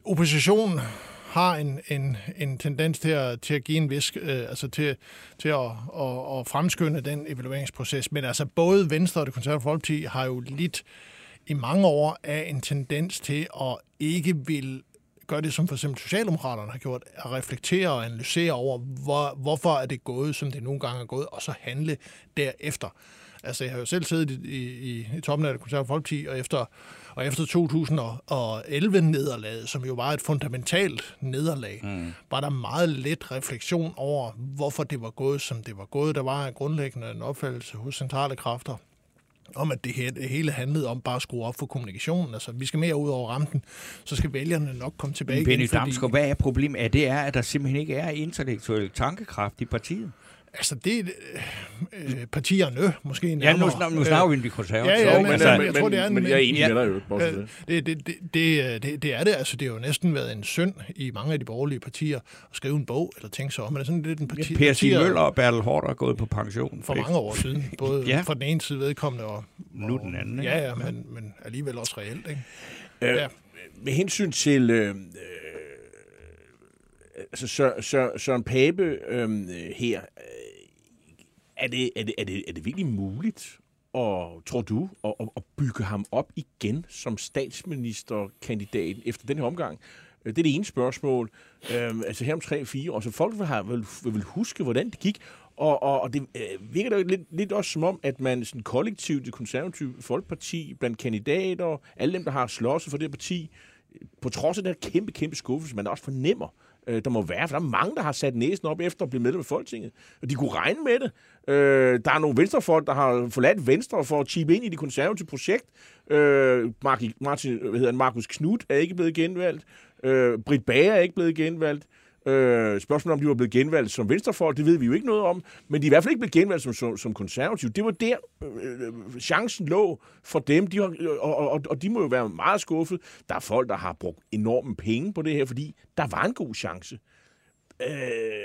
oppositionen har en, en, en tendens til at, til at give en vis, øh, altså til, til at, at, at fremskynde den evalueringsproces. Men altså både Venstre og det konservative folkeparti har jo lidt i mange år af en tendens til at ikke vil gøre det, som for eksempel Socialdemokraterne har gjort, at reflektere og analysere over, hvor, hvorfor er det gået, som det nogle gange er gået, og så handle derefter. Altså, jeg har jo selv siddet i, i, i toppen af det konservative folkeparti, og efter Og efter 2011-nederlaget, som jo var et fundamentalt nederlag, mm. var der meget lidt refleksion over, hvorfor det var gået, som det var gået. Der var en grundlæggende en opfattelse hos centrale kræfter om, at det hele handlede om bare at skrue op for kommunikationen. Altså, vi skal mere ud over rampen, så skal vælgerne nok komme tilbage Benny igen. Fordi... Damsgaard, hvad er problemet? Er det er, at der simpelthen ikke er intellektuel tankekraft i partiet? Altså, det er øh, partierne måske nærmere. Ja, nu, snak, nu snakker vi om de konservative. Ja, ja, men, altså, men, jeg tror, det er en, men jeg er enig ja, med dig jo. Også det. Det, det, det, det, det er det. Altså, det har jo næsten været en synd i mange af de borgerlige partier at skrive en bog, eller tænke sig om. Men det er sådan lidt en parti, ja, Per Stig Møller og Bertel Hård er gået på pension. For mange år siden. Både ja. fra den ene side vedkommende og... Nu den anden. Ikke? Ja, ja, men, men alligevel også reelt. Ikke? Øh, ja. Med hensyn til... Øh, altså Søren, Søren Pape øh, her, er det, er, det, er, det, er det virkelig muligt, og tror du, at, at bygge ham op igen som statsministerkandidat efter den her omgang? Det er det ene spørgsmål. Øhm, altså her om 3-4 år. Så folk vil, have, vil, vil huske, hvordan det gik. Og, og, og det øh, virker da lidt, lidt også som om, at man sådan kollektivt, det konservative folkeparti, blandt kandidater, alle dem, der har slåsset for det parti, på trods af den kæmpe, kæmpe skuffelse, man også fornemmer, øh, der må være. For der er mange, der har sat næsen op efter at blive medlem af Folketinget. Og de kunne regne med det. Øh, der er nogle venstrefolk, der har forladt Venstre for at chippe ind i det konservative projekt. Øh, Martin, hvad hedder Markus Knud er ikke blevet genvalgt. Øh, Britt Bager er ikke blevet genvalgt. Øh, Øh, spørgsmålet om de var blevet genvalgt som venstrefolk, det ved vi jo ikke noget om, men de er i hvert fald ikke blevet genvalgt som, som, som konservative. Det var der, øh, øh chancen lå for dem, de har, øh, og, og, og de må jo være meget skuffet. Der er folk, der har brugt enorme penge på det her, fordi der var en god chance. Øh,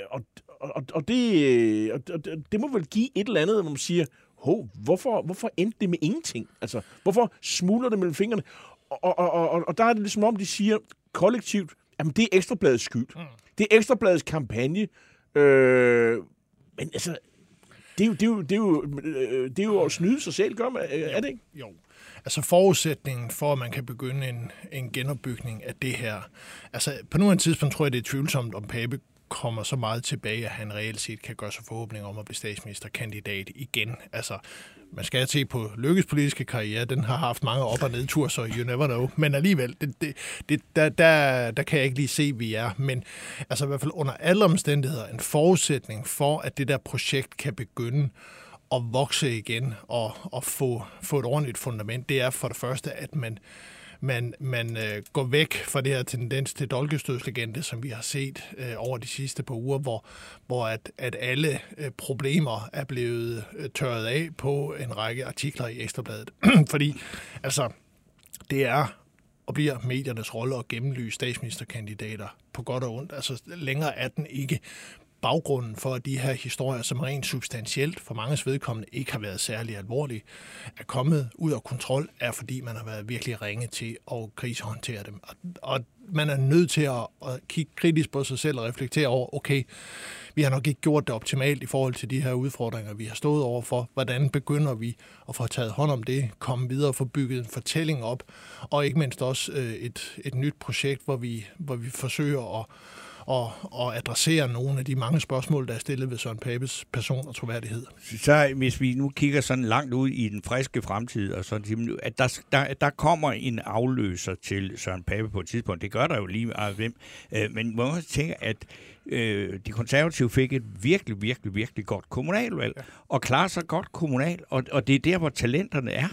og, og, og, det, øh, og det må vel give et eller andet, hvor man siger, Hov, hvorfor, hvorfor endte det med ingenting? Altså, hvorfor smuler det mellem fingrene? Og, og, og, og, og der er det ligesom om, de siger kollektivt, jamen det er Ekstrabladets skyld. Mm. Det er Ekstrabladets kampagne. Øh, men altså, det er, jo, det, er jo, det, er jo, øh, det er jo at snyde sig selv, gør man, øh, er det ikke? Jo. Altså forudsætningen for, at man kan begynde en, en genopbygning af det her. Altså på nuværende tidspunkt tror jeg, det er tvivlsomt, om Pape kommer så meget tilbage, at han reelt set kan gøre sig forhåbninger om at blive statsministerkandidat igen. Altså, man skal se på Lykkes politiske karriere, den har haft mange op- og nedtur, så you never know. Men alligevel, det, det, det, der, der, der kan jeg ikke lige se, vi er. Men altså i hvert fald under alle omstændigheder, en forudsætning for, at det der projekt kan begynde at vokse igen og, og få, få et ordentligt fundament, det er for det første, at man man, man øh, går væk fra det her tendens til dolkestødslegende, som vi har set øh, over de sidste par uger, hvor, hvor at, at alle øh, problemer er blevet øh, tørret af på en række artikler i Ekstrabladet. Fordi, altså, det er og bliver mediernes rolle at gennemlyse statsministerkandidater på godt og ondt. Altså længere er den ikke baggrunden for, at de her historier, som rent substantielt for mange vedkommende ikke har været særlig alvorlige, er kommet ud af kontrol, er fordi man har været virkelig ringe til at krisehåndtere dem. Og, og man er nødt til at, at kigge kritisk på sig selv og reflektere over, okay, vi har nok ikke gjort det optimalt i forhold til de her udfordringer, vi har stået over for. Hvordan begynder vi at få taget hånd om det, komme videre og få bygget en fortælling op, og ikke mindst også øh, et, et nyt projekt, hvor vi, hvor vi forsøger at og, og adressere nogle af de mange spørgsmål, der er stillet ved Søren Papes person og troværdighed. Så hvis vi nu kigger sådan langt ud i den friske fremtid, og sådan, at der, der, der kommer en afløser til Søren Pape på et tidspunkt, det gør der jo lige meget hvem, øh, men må man tænke, at øh, de konservative fik et virkelig, virkelig, virkelig godt kommunalvalg, ja. og klarer sig godt kommunal, og, og det er der, hvor talenterne er.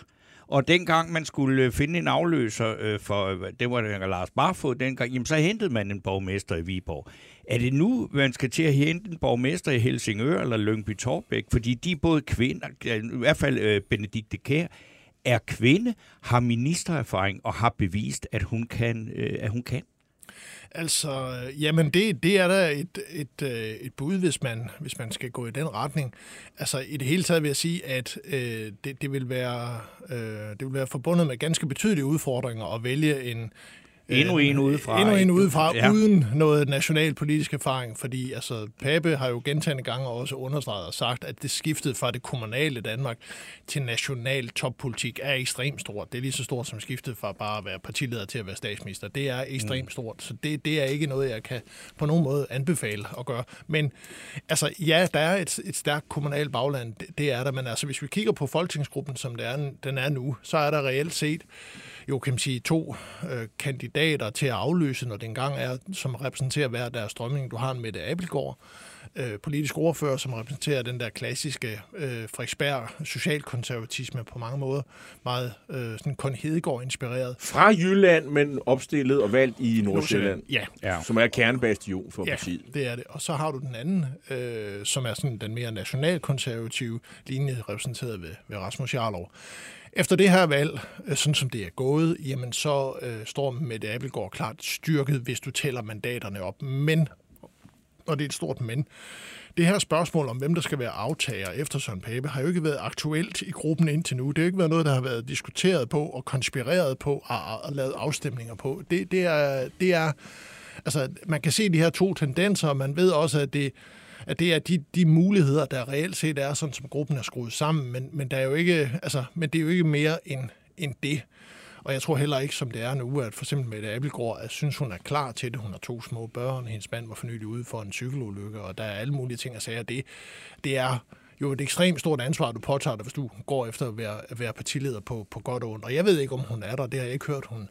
Og dengang man skulle øh, finde en afløser øh, for, øh, det var det øh, Lars Barfod dengang, jamen så hentede man en borgmester i Viborg. Er det nu, man skal til at hente en borgmester i Helsingør eller Lyngby Torbæk? Fordi de er både kvinder, i hvert fald øh, Benedikte Kær, er kvinde, har ministererfaring og har bevist, at hun kan. Øh, at hun kan. Altså, jamen det, det er da et, et, øh, et bud, hvis man, hvis man skal gå i den retning. Altså i det hele taget vil jeg sige, at øh, det, det, vil være, øh, det vil være forbundet med ganske betydelige udfordringer at vælge en, Endnu en udefra. Endnu en udefra, ja. uden noget nationalpolitisk erfaring, fordi altså, Pape har jo gentagende gange også understreget og sagt, at det skiftet fra det kommunale Danmark til national toppolitik er ekstremt stort. Det er lige så stort som skiftet fra bare at være partileder til at være statsminister. Det er ekstremt mm. stort, så det, det er ikke noget, jeg kan på nogen måde anbefale at gøre. Men altså, ja, der er et, et stærkt kommunalt bagland, det, det er der, men altså, hvis vi kigger på folketingsgruppen, som det er, den er nu, så er der reelt set jo kan man sige, to øh, kandidater til at afløse, når det engang er, som repræsenterer hver deres strømning. Du har en Mette Abelgaard, øh, politisk ordfører, som repræsenterer den der klassiske øh, Frederiksberg socialkonservatisme på mange måder. Meget øh, sådan Connie Hedegaard-inspireret. Fra Jylland, men opstillet og valgt i Nordsjælland, Ja, Ja. som er kernebastion for Ja, partiet. det er det. Og så har du den anden, øh, som er sådan den mere nationalkonservative linje, repræsenteret ved, ved Rasmus Jarlov. Efter det her valg, øh, sådan som det er gået, jamen så øh, står Mette Abelgaard klart styrket, hvis du tæller mandaterne op. Men, og det er et stort men, det her spørgsmål om, hvem der skal være aftager efter Søren Pape, har jo ikke været aktuelt i gruppen indtil nu. Det har ikke været noget, der har været diskuteret på og konspireret på og, og, og lavet afstemninger på. Det, det, er, det er, altså, man kan se de her to tendenser, og man ved også, at det, at det er de, de muligheder, der reelt set er, sådan som gruppen er skruet sammen, men, men, der er jo ikke, altså, men det er jo ikke mere end, end det. Og jeg tror heller ikke, som det er nu, at for eksempel Mette Abelgaard, at synes, hun er klar til det. Hun har to små børn, hendes mand var for nylig ude for en cykelulykke, og der er alle mulige ting at sige. Det, det er jo et ekstremt stort ansvar, du påtager dig, hvis du går efter at være, at være partileder på, på godt og ondt. Og jeg ved ikke, om hun er der. Det har jeg ikke hørt, hun,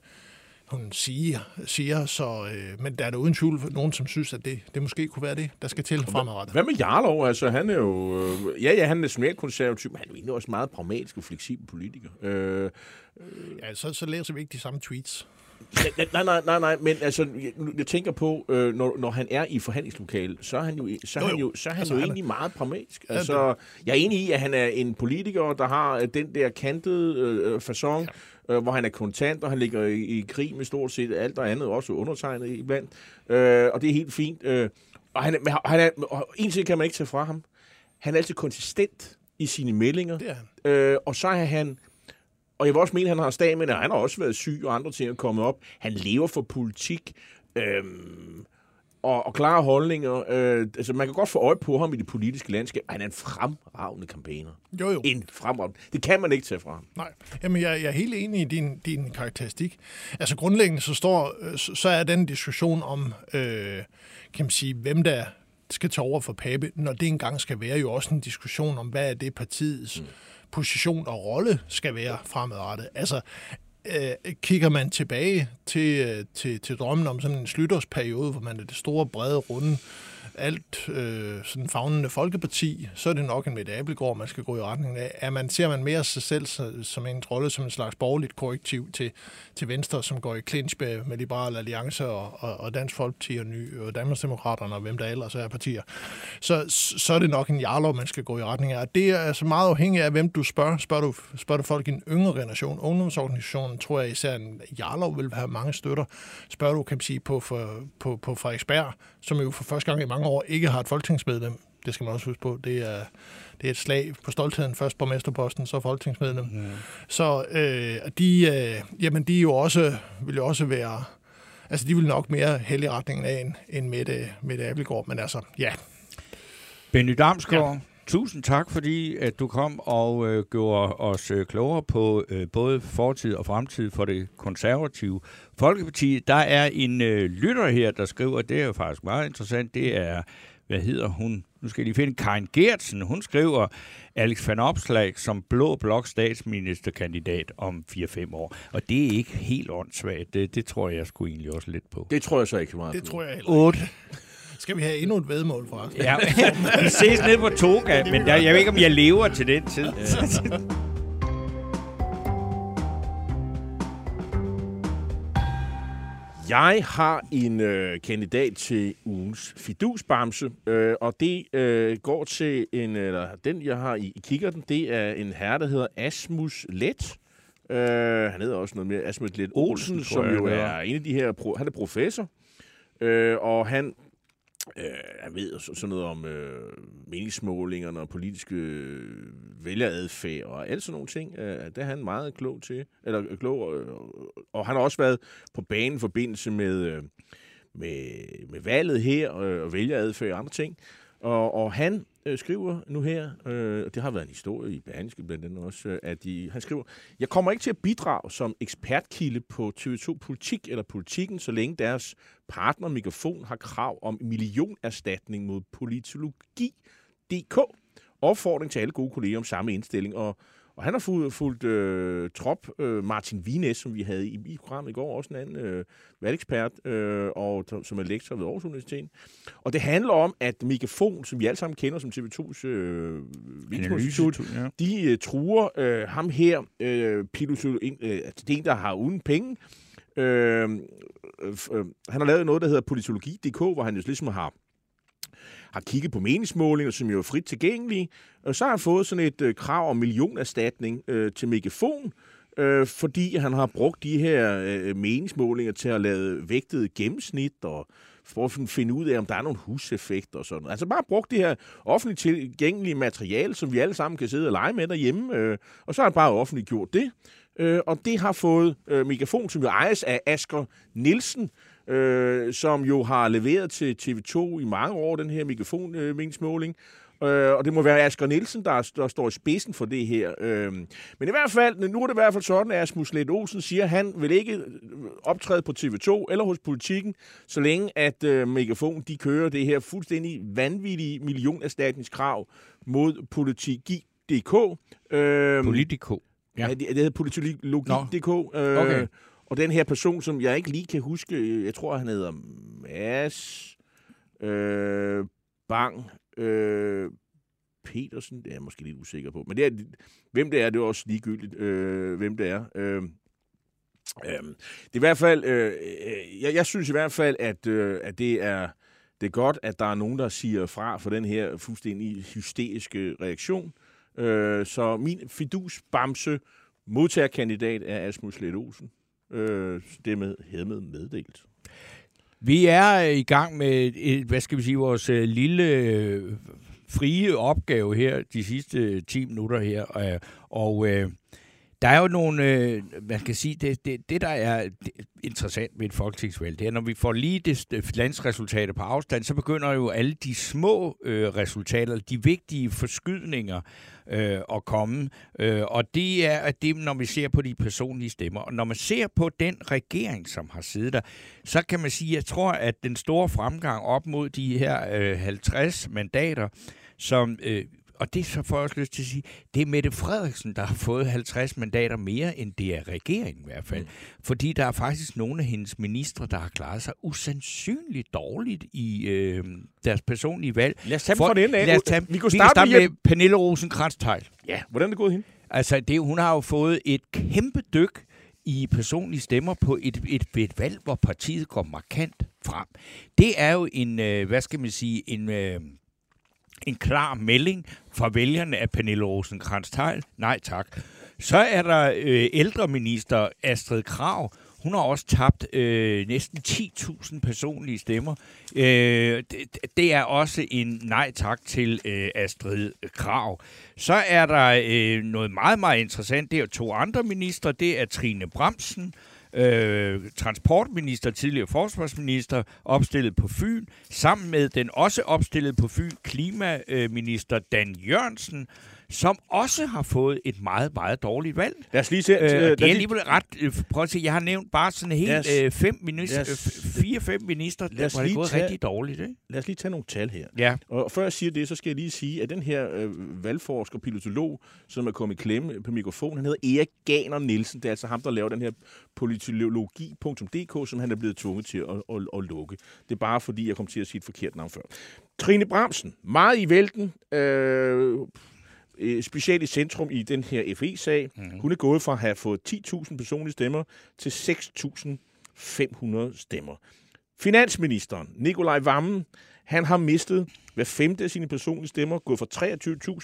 hun siger, siger så, øh, men der er da uden tvivl nogen, som synes, at det, det måske kunne være det, der skal til fremadrettet. Hvad med Jarlov? Altså, han er jo... Øh, ja, ja, han er nationalkonservativ, men han er jo egentlig også meget pragmatisk og fleksibel politiker. Øh, Ja, så, så læser vi ikke de samme tweets. nej, nej, nej, nej, men altså, jeg, jeg tænker på, øh, når, når han er i forhandlingslokale, så er han jo, så er Jo, han jo. så er han Altså, jo han er- egentlig meget pragmatisk. Altså, jeg er enig i, at han er en politiker, der har øh, den der kantede øh, fasong, ja. Øh, hvor han er kontant, og han ligger i, i krig med stort set alt og andet, også undertegnet iblandt. Øh, og det er helt fint. Øh, og han, er- han er, og en ting kan man ikke tage fra ham. Han er altid konsistent i sine meldinger. Det er han. Øh, og så er han... Og jeg vil også mene, at han har stamina, han har også været syg, og andre ting er kommet op. Han lever for politik. Øhm, og, og klare holdninger. Øh, altså, man kan godt få øje på ham i det politiske landskab. Han er en fremragende kampaigner. Jo, jo. En fremragende. Det kan man ikke tage fra ham. Nej, Jamen, jeg, jeg er helt enig i din, din karakteristik. Altså grundlæggende så står, øh, så så er den diskussion om, øh, kan man sige, hvem der skal tage over for Pape, når det engang skal være, jo også en diskussion om, hvad er det partiets mm. position og rolle skal være fremadrettet. Altså, øh, kigger man tilbage til, øh, til, til drømmen om sådan en slyttersperiode, hvor man er det store, brede, runde, alt øh, sådan fagnende folkeparti, så er det nok en Mette Abelgaard, man skal gå i retning af. Er man, ser man mere sig selv så- som en rolle, som en slags borgerligt korrektiv til, til Venstre, som går i clinch med, med Liberal Alliance og, og, og Dansk Folkeparti og, Ny, og Danmarksdemokraterne og hvem der ellers er partier, så, så er det nok en jarlov, man skal gå i retning af. Og Det er altså meget afhængigt af, hvem du spørger. Spørger du, spørger du folk i en yngre generation, ungdomsorganisationen, tror jeg især en jarlov vil have mange støtter. Spørger du, kan man sige, på, for, på, på Frederiksberg, som jo for første gang i mange år ikke har et folketingsmedlem. Det skal man også huske på. Det er, det er et slag på stoltheden. Først borgmesterposten, så folketingsmedlem. Mm. Så øh, de, øh, jamen, de jo også, vil jo også være... Altså, de vil nok mere hælde i retningen af end, end Mette, Mette Abelgaard. Men altså, ja, Benny Damsgaard. Tusind tak, fordi at du kom og øh, gjorde os øh, klogere på øh, både fortid og fremtid for det konservative Folkeparti. Der er en øh, lytter her, der skriver, det er jo faktisk meget interessant, det er, hvad hedder hun? Nu skal jeg lige finde Karin Gertsen. Hun skriver, Alex van Opslag som blå blok statsministerkandidat om 4-5 år. Og det er ikke helt åndssvagt. Det, det tror jeg sgu egentlig også lidt på. Det tror jeg så ikke meget det på. tror jeg heller ikke. 8. Skal vi have endnu et vedmål for os? Ja, vi ses nede på Toga, men der, jeg ved ikke, om jeg lever til den tid. Jeg har en øh, kandidat til ugens fidusbamse, øh, og det øh, går til en, eller den jeg har i, i kikkerten, det er en herre, der hedder Asmus Let. Øh, han hedder også noget mere Asmus Let Olsen, tror som jeg, jo er. er en af de her, pro, han er professor, øh, og han Øh, jeg ved så- sådan noget om øh, meningsmålingerne og politiske øh, vælgeradfærd og alt sådan nogle ting. Øh, det er han meget klog til. Eller øh, klog, øh, og han har også været på banen i forbindelse med, øh, med, med valget her øh, og vælgeradfærd og andre ting. Og, og han øh, skriver nu her, øh, og det har været en historie i Berlingske blandt andet også, øh, at de, han skriver, jeg kommer ikke til at bidrage som ekspertkilde på TV2 Politik eller Politikken, så længe deres partner Mikrofon har krav om millionerstatning mod politologi.dk. Opfordring til alle gode kolleger om samme indstilling, og, og han har fulgt, fulgt øh, trop øh, Martin Vines, som vi havde i, i programmet i går, også en anden øh, valgekspert, øh, og, som er lektor ved Aarhus Universitet. Og det handler om, at Megafon, som vi alle sammen kender som TV2's øh, Institut, ja. de øh, truer øh, ham her, øh, pilotolo, øh, altså det er en, der har uden penge. Øh, øh, han har lavet noget, der hedder Politologi.dk, hvor han jo ligesom har har kigget på meningsmålinger, som jo er frit tilgængelige, og så har han fået sådan et øh, krav om millionerstatning øh, til Megafon, øh, fordi han har brugt de her øh, meningsmålinger til at lave vægtet gennemsnit og for at finde ud af, om der er nogle huseffekter og sådan noget. Altså bare brugt det her offentligt tilgængelige materiale, som vi alle sammen kan sidde og lege med derhjemme, øh, og så har han bare offentligt gjort det. Øh, og det har fået øh, Megafon, som jo ejes af Asger Nielsen, øh, som jo har leveret til TV2 i mange år, den her megafon-meningsmåling. Øh, og det må være Asger Nielsen, der, der står i spidsen for det her. Øh, men i hvert fald, nu er det i hvert fald sådan, at Asmus Let Olsen siger, at han vil ikke optræde på TV2 eller hos politikken, så længe at øh, Megafon de kører det her fuldstændig vanvittige millionerstatningskrav mod politik.dk. Øh, Politico. Ja. ja, det, det hedder politologi.dk. Øh, okay. Og den her person, som jeg ikke lige kan huske, øh, jeg tror, han hedder Mads øh, Bang øh, Petersen. Det er jeg måske lidt usikker på. Men det er, hvem det er, det er også ligegyldigt, øh, hvem det er. Øh, øh, det er i hvert fald, øh, øh, jeg, jeg synes i hvert fald, at, øh, at det er det er godt, at der er nogen, der siger fra for den her fuldstændig hysteriske reaktion. Øh, så min fidus-bamse modtagerkandidat er Asmus Let Olsen. Øh, det med, hermed meddelt. Vi er øh, i gang med, hvad skal vi sige, vores øh, lille øh, frie opgave her, de sidste øh, 10 minutter her. Øh, og øh, der er jo nogle, øh, man kan sige, det, det, det der er interessant ved et folketingsvalg, det er, når vi får lige det landsresultater på afstand, så begynder jo alle de små øh, resultater, de vigtige forskydninger øh, at komme. Øh, og det er det, når vi ser på de personlige stemmer. Og når man ser på den regering, som har siddet der, så kan man sige, jeg tror, at den store fremgang op mod de her øh, 50 mandater, som øh, og det så får jeg også lyst til at sige, det er Mette Frederiksen, der har fået 50 mandater mere, end det er regeringen i hvert fald. Mm. Fordi der er faktisk nogle af hendes ministre, der har klaret sig usandsynligt dårligt i øh, deres personlige valg. Lad os tage for, for den af. Lad os tage, vi, kunne starte, vi kan starte med, med Pernille rosenkrantz -Teil. Ja, hvordan er det gået hende? Altså, det, hun har jo fået et kæmpe dyk i personlige stemmer på et, et, et valg, hvor partiet går markant frem. Det er jo en, øh, hvad skal man sige, en... Øh, en klar melding fra vælgerne af Pernille rosenkrantz -Teil. Nej tak. Så er der øh, ældreminister Astrid Krav. Hun har også tabt øh, næsten 10.000 personlige stemmer. Øh, det, det er også en nej tak til øh, Astrid Krav. Så er der øh, noget meget, meget interessant. Det er to andre ministre. Det er Trine Bremsen øh, Øh, transportminister, tidligere forsvarsminister, opstillet på Fyn, sammen med den også opstillet på Fyn, klimaminister Dan Jørgensen, som også har fået et meget, meget dårligt valg. Lad os lige se. Øh, det er alligevel ret... Øh, prøv at se, jeg har nævnt bare sådan helt øh, fem minister, øh, fire-fem minister, der var det gået tage, rigtig dårligt. Ikke? Lad os lige tage nogle tal her. Ja. Og før jeg siger det, så skal jeg lige sige, at den her øh, valgforsker, pilotolog, som er kommet i klemme på mikrofon, han hedder Erik Ganer Nielsen. Det er altså ham, der laver den her politologi.dk, som han er blevet tvunget til at, at, at lukke. Det er bare fordi, jeg kom til at sige et forkert navn før. Trine Bramsen, meget i vælten. Øh, øh, specielt i centrum i den her FE-sag. Mm. Hun er gået fra at have fået 10.000 personlige stemmer til 6.500 stemmer. Finansministeren, Nikolaj Vammen, han har mistet hver femte af sine personlige stemmer, gået fra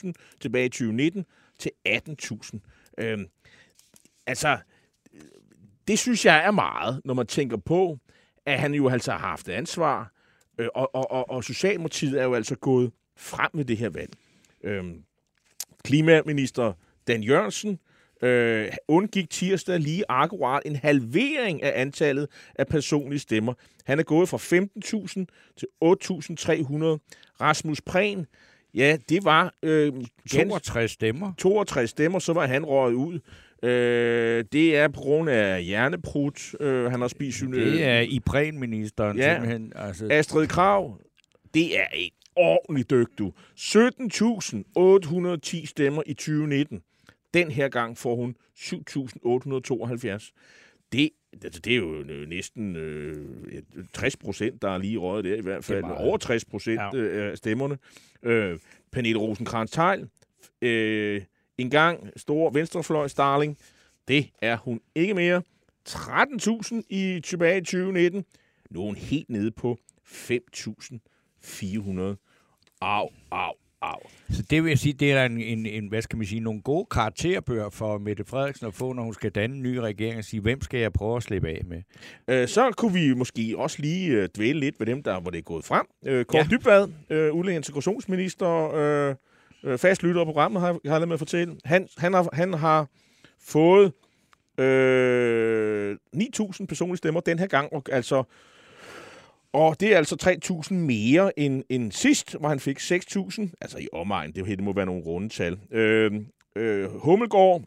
23.000 tilbage i 2019 til 18.000. Øhm, altså, det synes jeg er meget, når man tænker på, at han jo altså har haft ansvar, øh, og, og, og, og Socialdemokratiet er jo altså gået frem med det her valg. Øhm, klimaminister Dan Jørgensen øh, undgik tirsdag lige akkurat en halvering af antallet af personlige stemmer. Han er gået fra 15.000 til 8.300. Rasmus Prehn, ja, det var... Øh, 62 stemmer. 62 stemmer, så var han røget ud. Øh, det er på grund af hjerneprut, øh, han har spist... Øh, det er i Prehn-ministeren ja, simpelthen. Altså. Astrid Krav, det er ikke ordentligt dygtig. 17.810 stemmer i 2019. Den her gang får hun 7.872. Det, altså, det er jo næsten øh, 60 procent, der er lige røget der i hvert fald. Over 60 procent Ja. øh, af stemmerne. Øh, Pernille rosenkrantz teil øh, en gang stor venstrefløjs darling. Det er hun ikke mere. 13.000 i tilbage i 2019. Nu er hun helt nede på 5.400. Au, au, au. Så det vil jeg sige, det er en, en, en, hvad skal man sige, nogle gode karakterbøger for Mette Frederiksen at få, når hun skal danne en ny regering og sige, hvem skal jeg prøve at slippe af med? Øh, så kunne vi måske også lige øh, dvæle lidt ved dem, der hvor det er gået frem. Øh, Kåre Ja. Dybvad, øh, udlænding integrationsminister, øh, øh, fast lytter af programmet, har, har jeg med at fortælle. Han, han, har, han har fået øh, 9.000 personlige stemmer den her gang, og altså og det er altså 3.000 mere end, end sidst, hvor han fik 6.000, altså i omegn, det, det må være nogle runde tal. Øh, øh, Hummelgaard,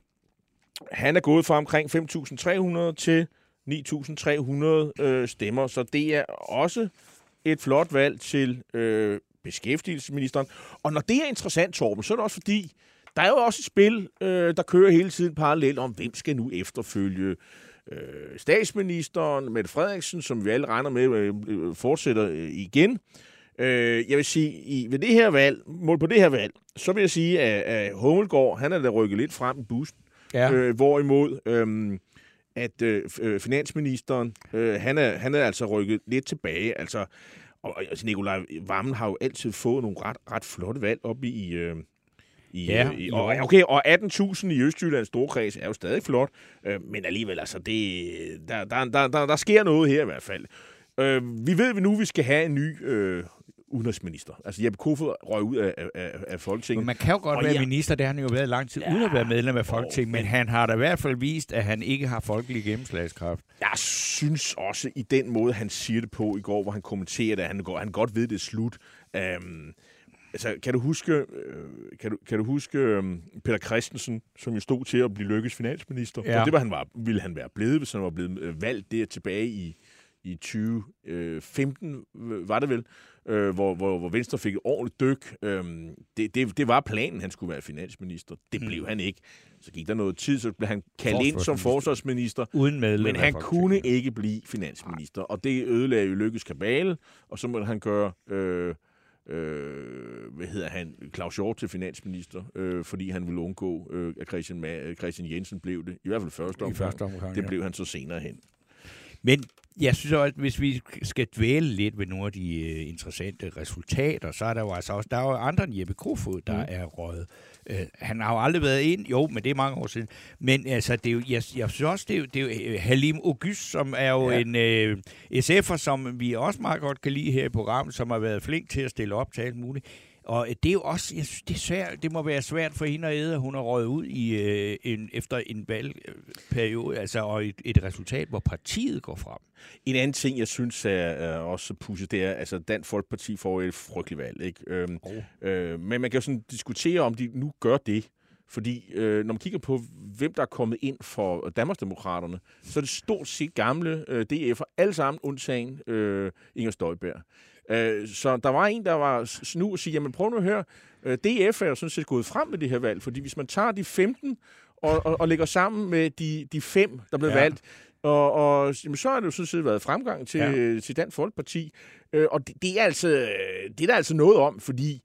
han er gået fra omkring 5.300 til 9.300 øh, stemmer, så det er også et flot valg til øh, beskæftigelsesministeren. Og når det er interessant, Torben, så er det også fordi, der er jo også et spil, øh, der kører hele tiden parallelt om, hvem skal nu efterfølge øh, statsministeren, Mette Frederiksen, som vi alle regner med øh, øh, fortsætter øh, igen. Øh, jeg vil sige, i, ved det her valg, mål på det her valg, så vil jeg sige, at, at Hummelgaard, han er da rykket lidt frem i bussen. Ja. Øh, hvorimod, øh, at øh, finansministeren, øh, han, er, han er altså rykket lidt tilbage. Altså, og, og altså, Nikolaj Vammen har jo altid fået nogle ret, ret flotte valg op i... Øh, i, Ja, øh, i, og, okay, og 18.000 i Østjyllands Storkreds er jo stadig flot, øh, men alligevel, altså, det, der, der, der, der, der sker noget her i hvert fald. Øh, vi ved at vi nu, vi skal have en ny øh, udenrigsminister. Altså, Jeppe Kofod røg ud af, af, af, Folketinget. Men man kan jo godt Og være ja. minister, det har han jo været lang tid, uden at være medlem af Folketinget, men han har da i hvert fald vist, at han ikke har folkelig gennemslagskraft. Jeg synes også i den måde, han siger det på i går, hvor han kommenterer det, han, går, han godt ved, det er slut. Um, altså, kan du huske, øh, kan du, kan du huske um, Peter Christensen, som jo stod til at blive lykkes finansminister? Ja. Og det var han var, ville han være blevet, hvis han var blevet øh, valgt der tilbage i, i 2015, øh, var det vel, øh, hvor, hvor, hvor Venstre fik et ordentligt dyk. Øhm, det, det, det var planen, han skulle være finansminister. Det Mm. blev han ikke. Så gik der noget tid, så blev han kaldt ind som Forsvarsminister. Uden medlem Men han kunne ikke blive finansminister, og det ødelagde jo Lykkes kabale, og så måtte han gøre, øh, øh, hvad hedder han, Claus Hjort til finansminister, øh, fordi han ville undgå, øh, at Christian, Ma- Christian Jensen blev det, i hvert fald første I omgang. første omgang, Det ja. blev han så senere hen. Men jeg synes også, at hvis vi skal dvæle lidt ved nogle af de øh, interessante resultater, så er der jo altså også, der er jo andre end Jeppe Kofod, der mm. er røget. Øh, han har jo aldrig været ind, jo, men det er mange år siden. Men altså, det er jo, jeg, jeg synes også, det er jo, det er jo øh, Halim Ogys, som er jo ja. en øh, SF'er, som vi også meget godt kan lide her i programmet, som har været flink til at stille op til alt muligt. Og øh, det er jo også, jeg synes, det, er svært, det må være svært for hende at æde, at hun har røget ud i, øh, en, efter en valgperiode, altså, og et, et resultat, hvor partiet går frem. En anden ting, jeg synes er, er også pusset, det er, altså Dansk Folkeparti får et frygteligt valg. Ikke? Øhm, Oh. øh, men man kan jo sådan diskutere, om de nu gør det. Fordi øh, når man kigger på, hvem der er kommet ind for Danmarksdemokraterne, så er det stort set gamle øh, DF'er, alle sammen undtagen øh, Inger Støjberg. Øh, så der var en, der var snu og sige, jamen prøv nu at høre, øh, DF er jo sådan set gået frem med det her valg, fordi hvis man tager de 15 og, og, og lægger sammen med de, de fem, der blev Ja. valgt, og, og jamen, så har det jo sådan set været fremgang til, Ja. ja. til Dansk Folkeparti. Øh, og det, det, er altså, det er der altså noget om, fordi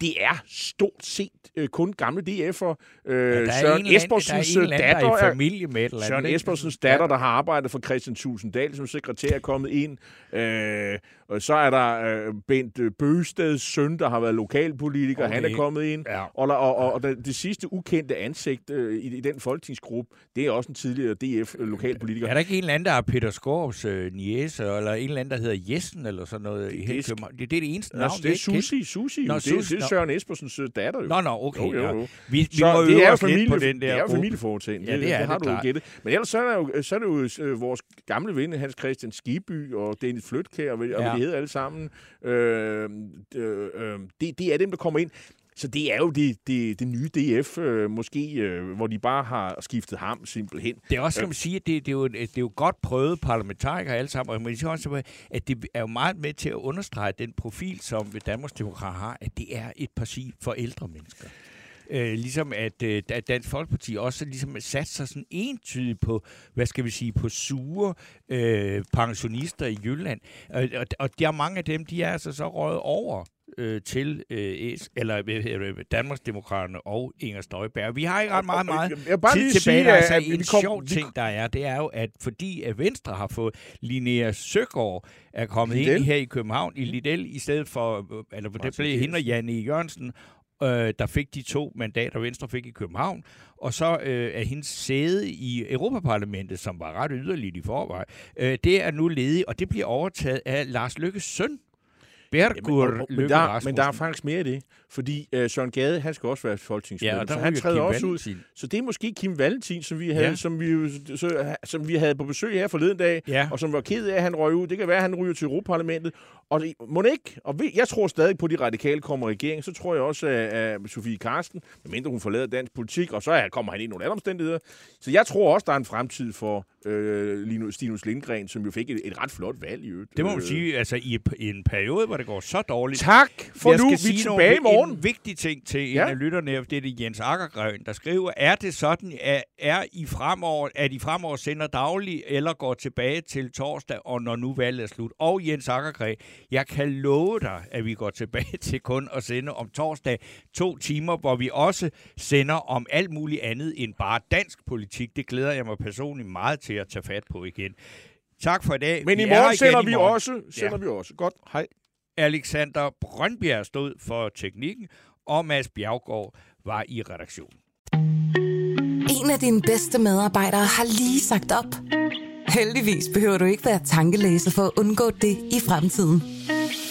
det er stort set øh, kun gamle DF'er. Øh, Ja, Søren Espersens er datter er i familie med eller. Søren? Espersens datter, der har arbejdet for Christian Tulsendal som sekretær, er kommet ind. Øh, og så er der øh, Bent øh, Bøgsteds søn, der har været lokalpolitiker. Okay. Han er kommet ind. Ja. Og, og, og, og det, det sidste ukendte ansigt øh, i, i den folketingsgruppe, det er også en tidligere DF-lokalpolitiker. Er der ikke en eller anden, der er Peter Skorps øh, niece, eller en eller anden, der hedder Jessen, eller sådan noget i det er- København? Det, det er det eneste Nå, navn, det er. Susi, Susi. Nå, det, Susi, det er. Søren Espersens øh, datter jo. Nå, nå, okay. Jo, jo, jo. Vi, vi Så må det er, familie, på den der det er jo familieforetagende. Ja, det er det, det har du klart. jo gættet. Men ellers så er, der jo, så er det jo øh, vores gamle ven, Hans Christian Skiby og Dennis Flytkær, og. Ja. og de hedder alle sammen. Øh, øh, øh, det, det er dem, der kommer ind. Så det er jo det, det, det nye DF, øh, måske, øh, hvor de bare har skiftet ham simpelthen. Det er også, skal man sige, at det, det, er jo, det er jo godt prøvet parlamentarikere alle sammen, og man siger også, at det er jo meget med til at understrege den profil, som Danmarks Demokrat har, at det er et parti for ældre mennesker. Øh, ligesom at, øh, at Dansk Folkeparti også ligesom sat sig sådan entydigt på, hvad skal vi sige, på sure øh, pensionister i Jylland. Og, og, og der er mange af dem, de er altså så røget over øh, til øh, eller øh, Danmarksdemokraterne og Inger Støjberg. Vi har ikke ret meget, meget Jeg vil bare tid tilbage. sige, altså, at en kom- sjov ting, der er, det er jo, at fordi at Venstre har fået Linnea Søgaard er kommet ind Liddell. her i København i Liddell, i stedet for, øh, eller det blev hende og Janne Jørgensen, øh, der fik de to mandater, Venstre fik i København, og så øh, er hendes sæde i Europaparlamentet, som var ret yderligt i forvejen, øh, det er nu ledig, og det bliver overtaget af Lars Lykkes søn, Bergur og- men, der, men der er faktisk mere i det. Fordi øh, Søren Gade, han skal også være folketingsmedlem, ja, og så han træder Kim også ud. Valentin. Så det er måske Kim Valentin, som vi havde, Ja. ja. som vi, så, som vi havde på besøg her forleden dag, Ja. og som var ked af, at han røg ud. Det kan være, at han ryger til Europaparlamentet. Og det, må det ikke? Og jeg tror stadig på, at de radikale kommer i regering. Så tror jeg også, at, Sofie Karsten, medmindre hun forlader dansk politik, og så er- kommer han ind i nogle andre omstændigheder. Så jeg tror også, der er en fremtid for øh, Linus, Stinus Lindgren, som jo fik et, et ret flot valg i øvrigt. Det må man Øh, sige, altså i, i en periode, hvor det går så dårligt. Tak for jeg nu. skal Vi er tilbage i morgen. En vigtig ting til en Ja. af lytterne, det er det Jens Akkergren, der skriver, er det sådan, at, er I fremover, at I fremover sender dagligt, eller går tilbage til torsdag, og når nu valget er slut? Og Jens Akkergren, jeg kan love dig, at vi går tilbage til kun at sende om torsdag to timer, hvor vi også sender om alt muligt andet end bare dansk politik. Det glæder jeg mig personligt meget til at tage fat på igen. Tak for i dag. Men i Vi her morgen sender i vi morgen. også. Sender Ja. vi også. Godt. Hej. Alexander Brøndbjerg stod for teknikken, og Mads Bjergård var i redaktionen. En af dine bedste medarbejdere har lige sagt op. Heldigvis behøver du ikke være tankelæser for at undgå det i fremtiden.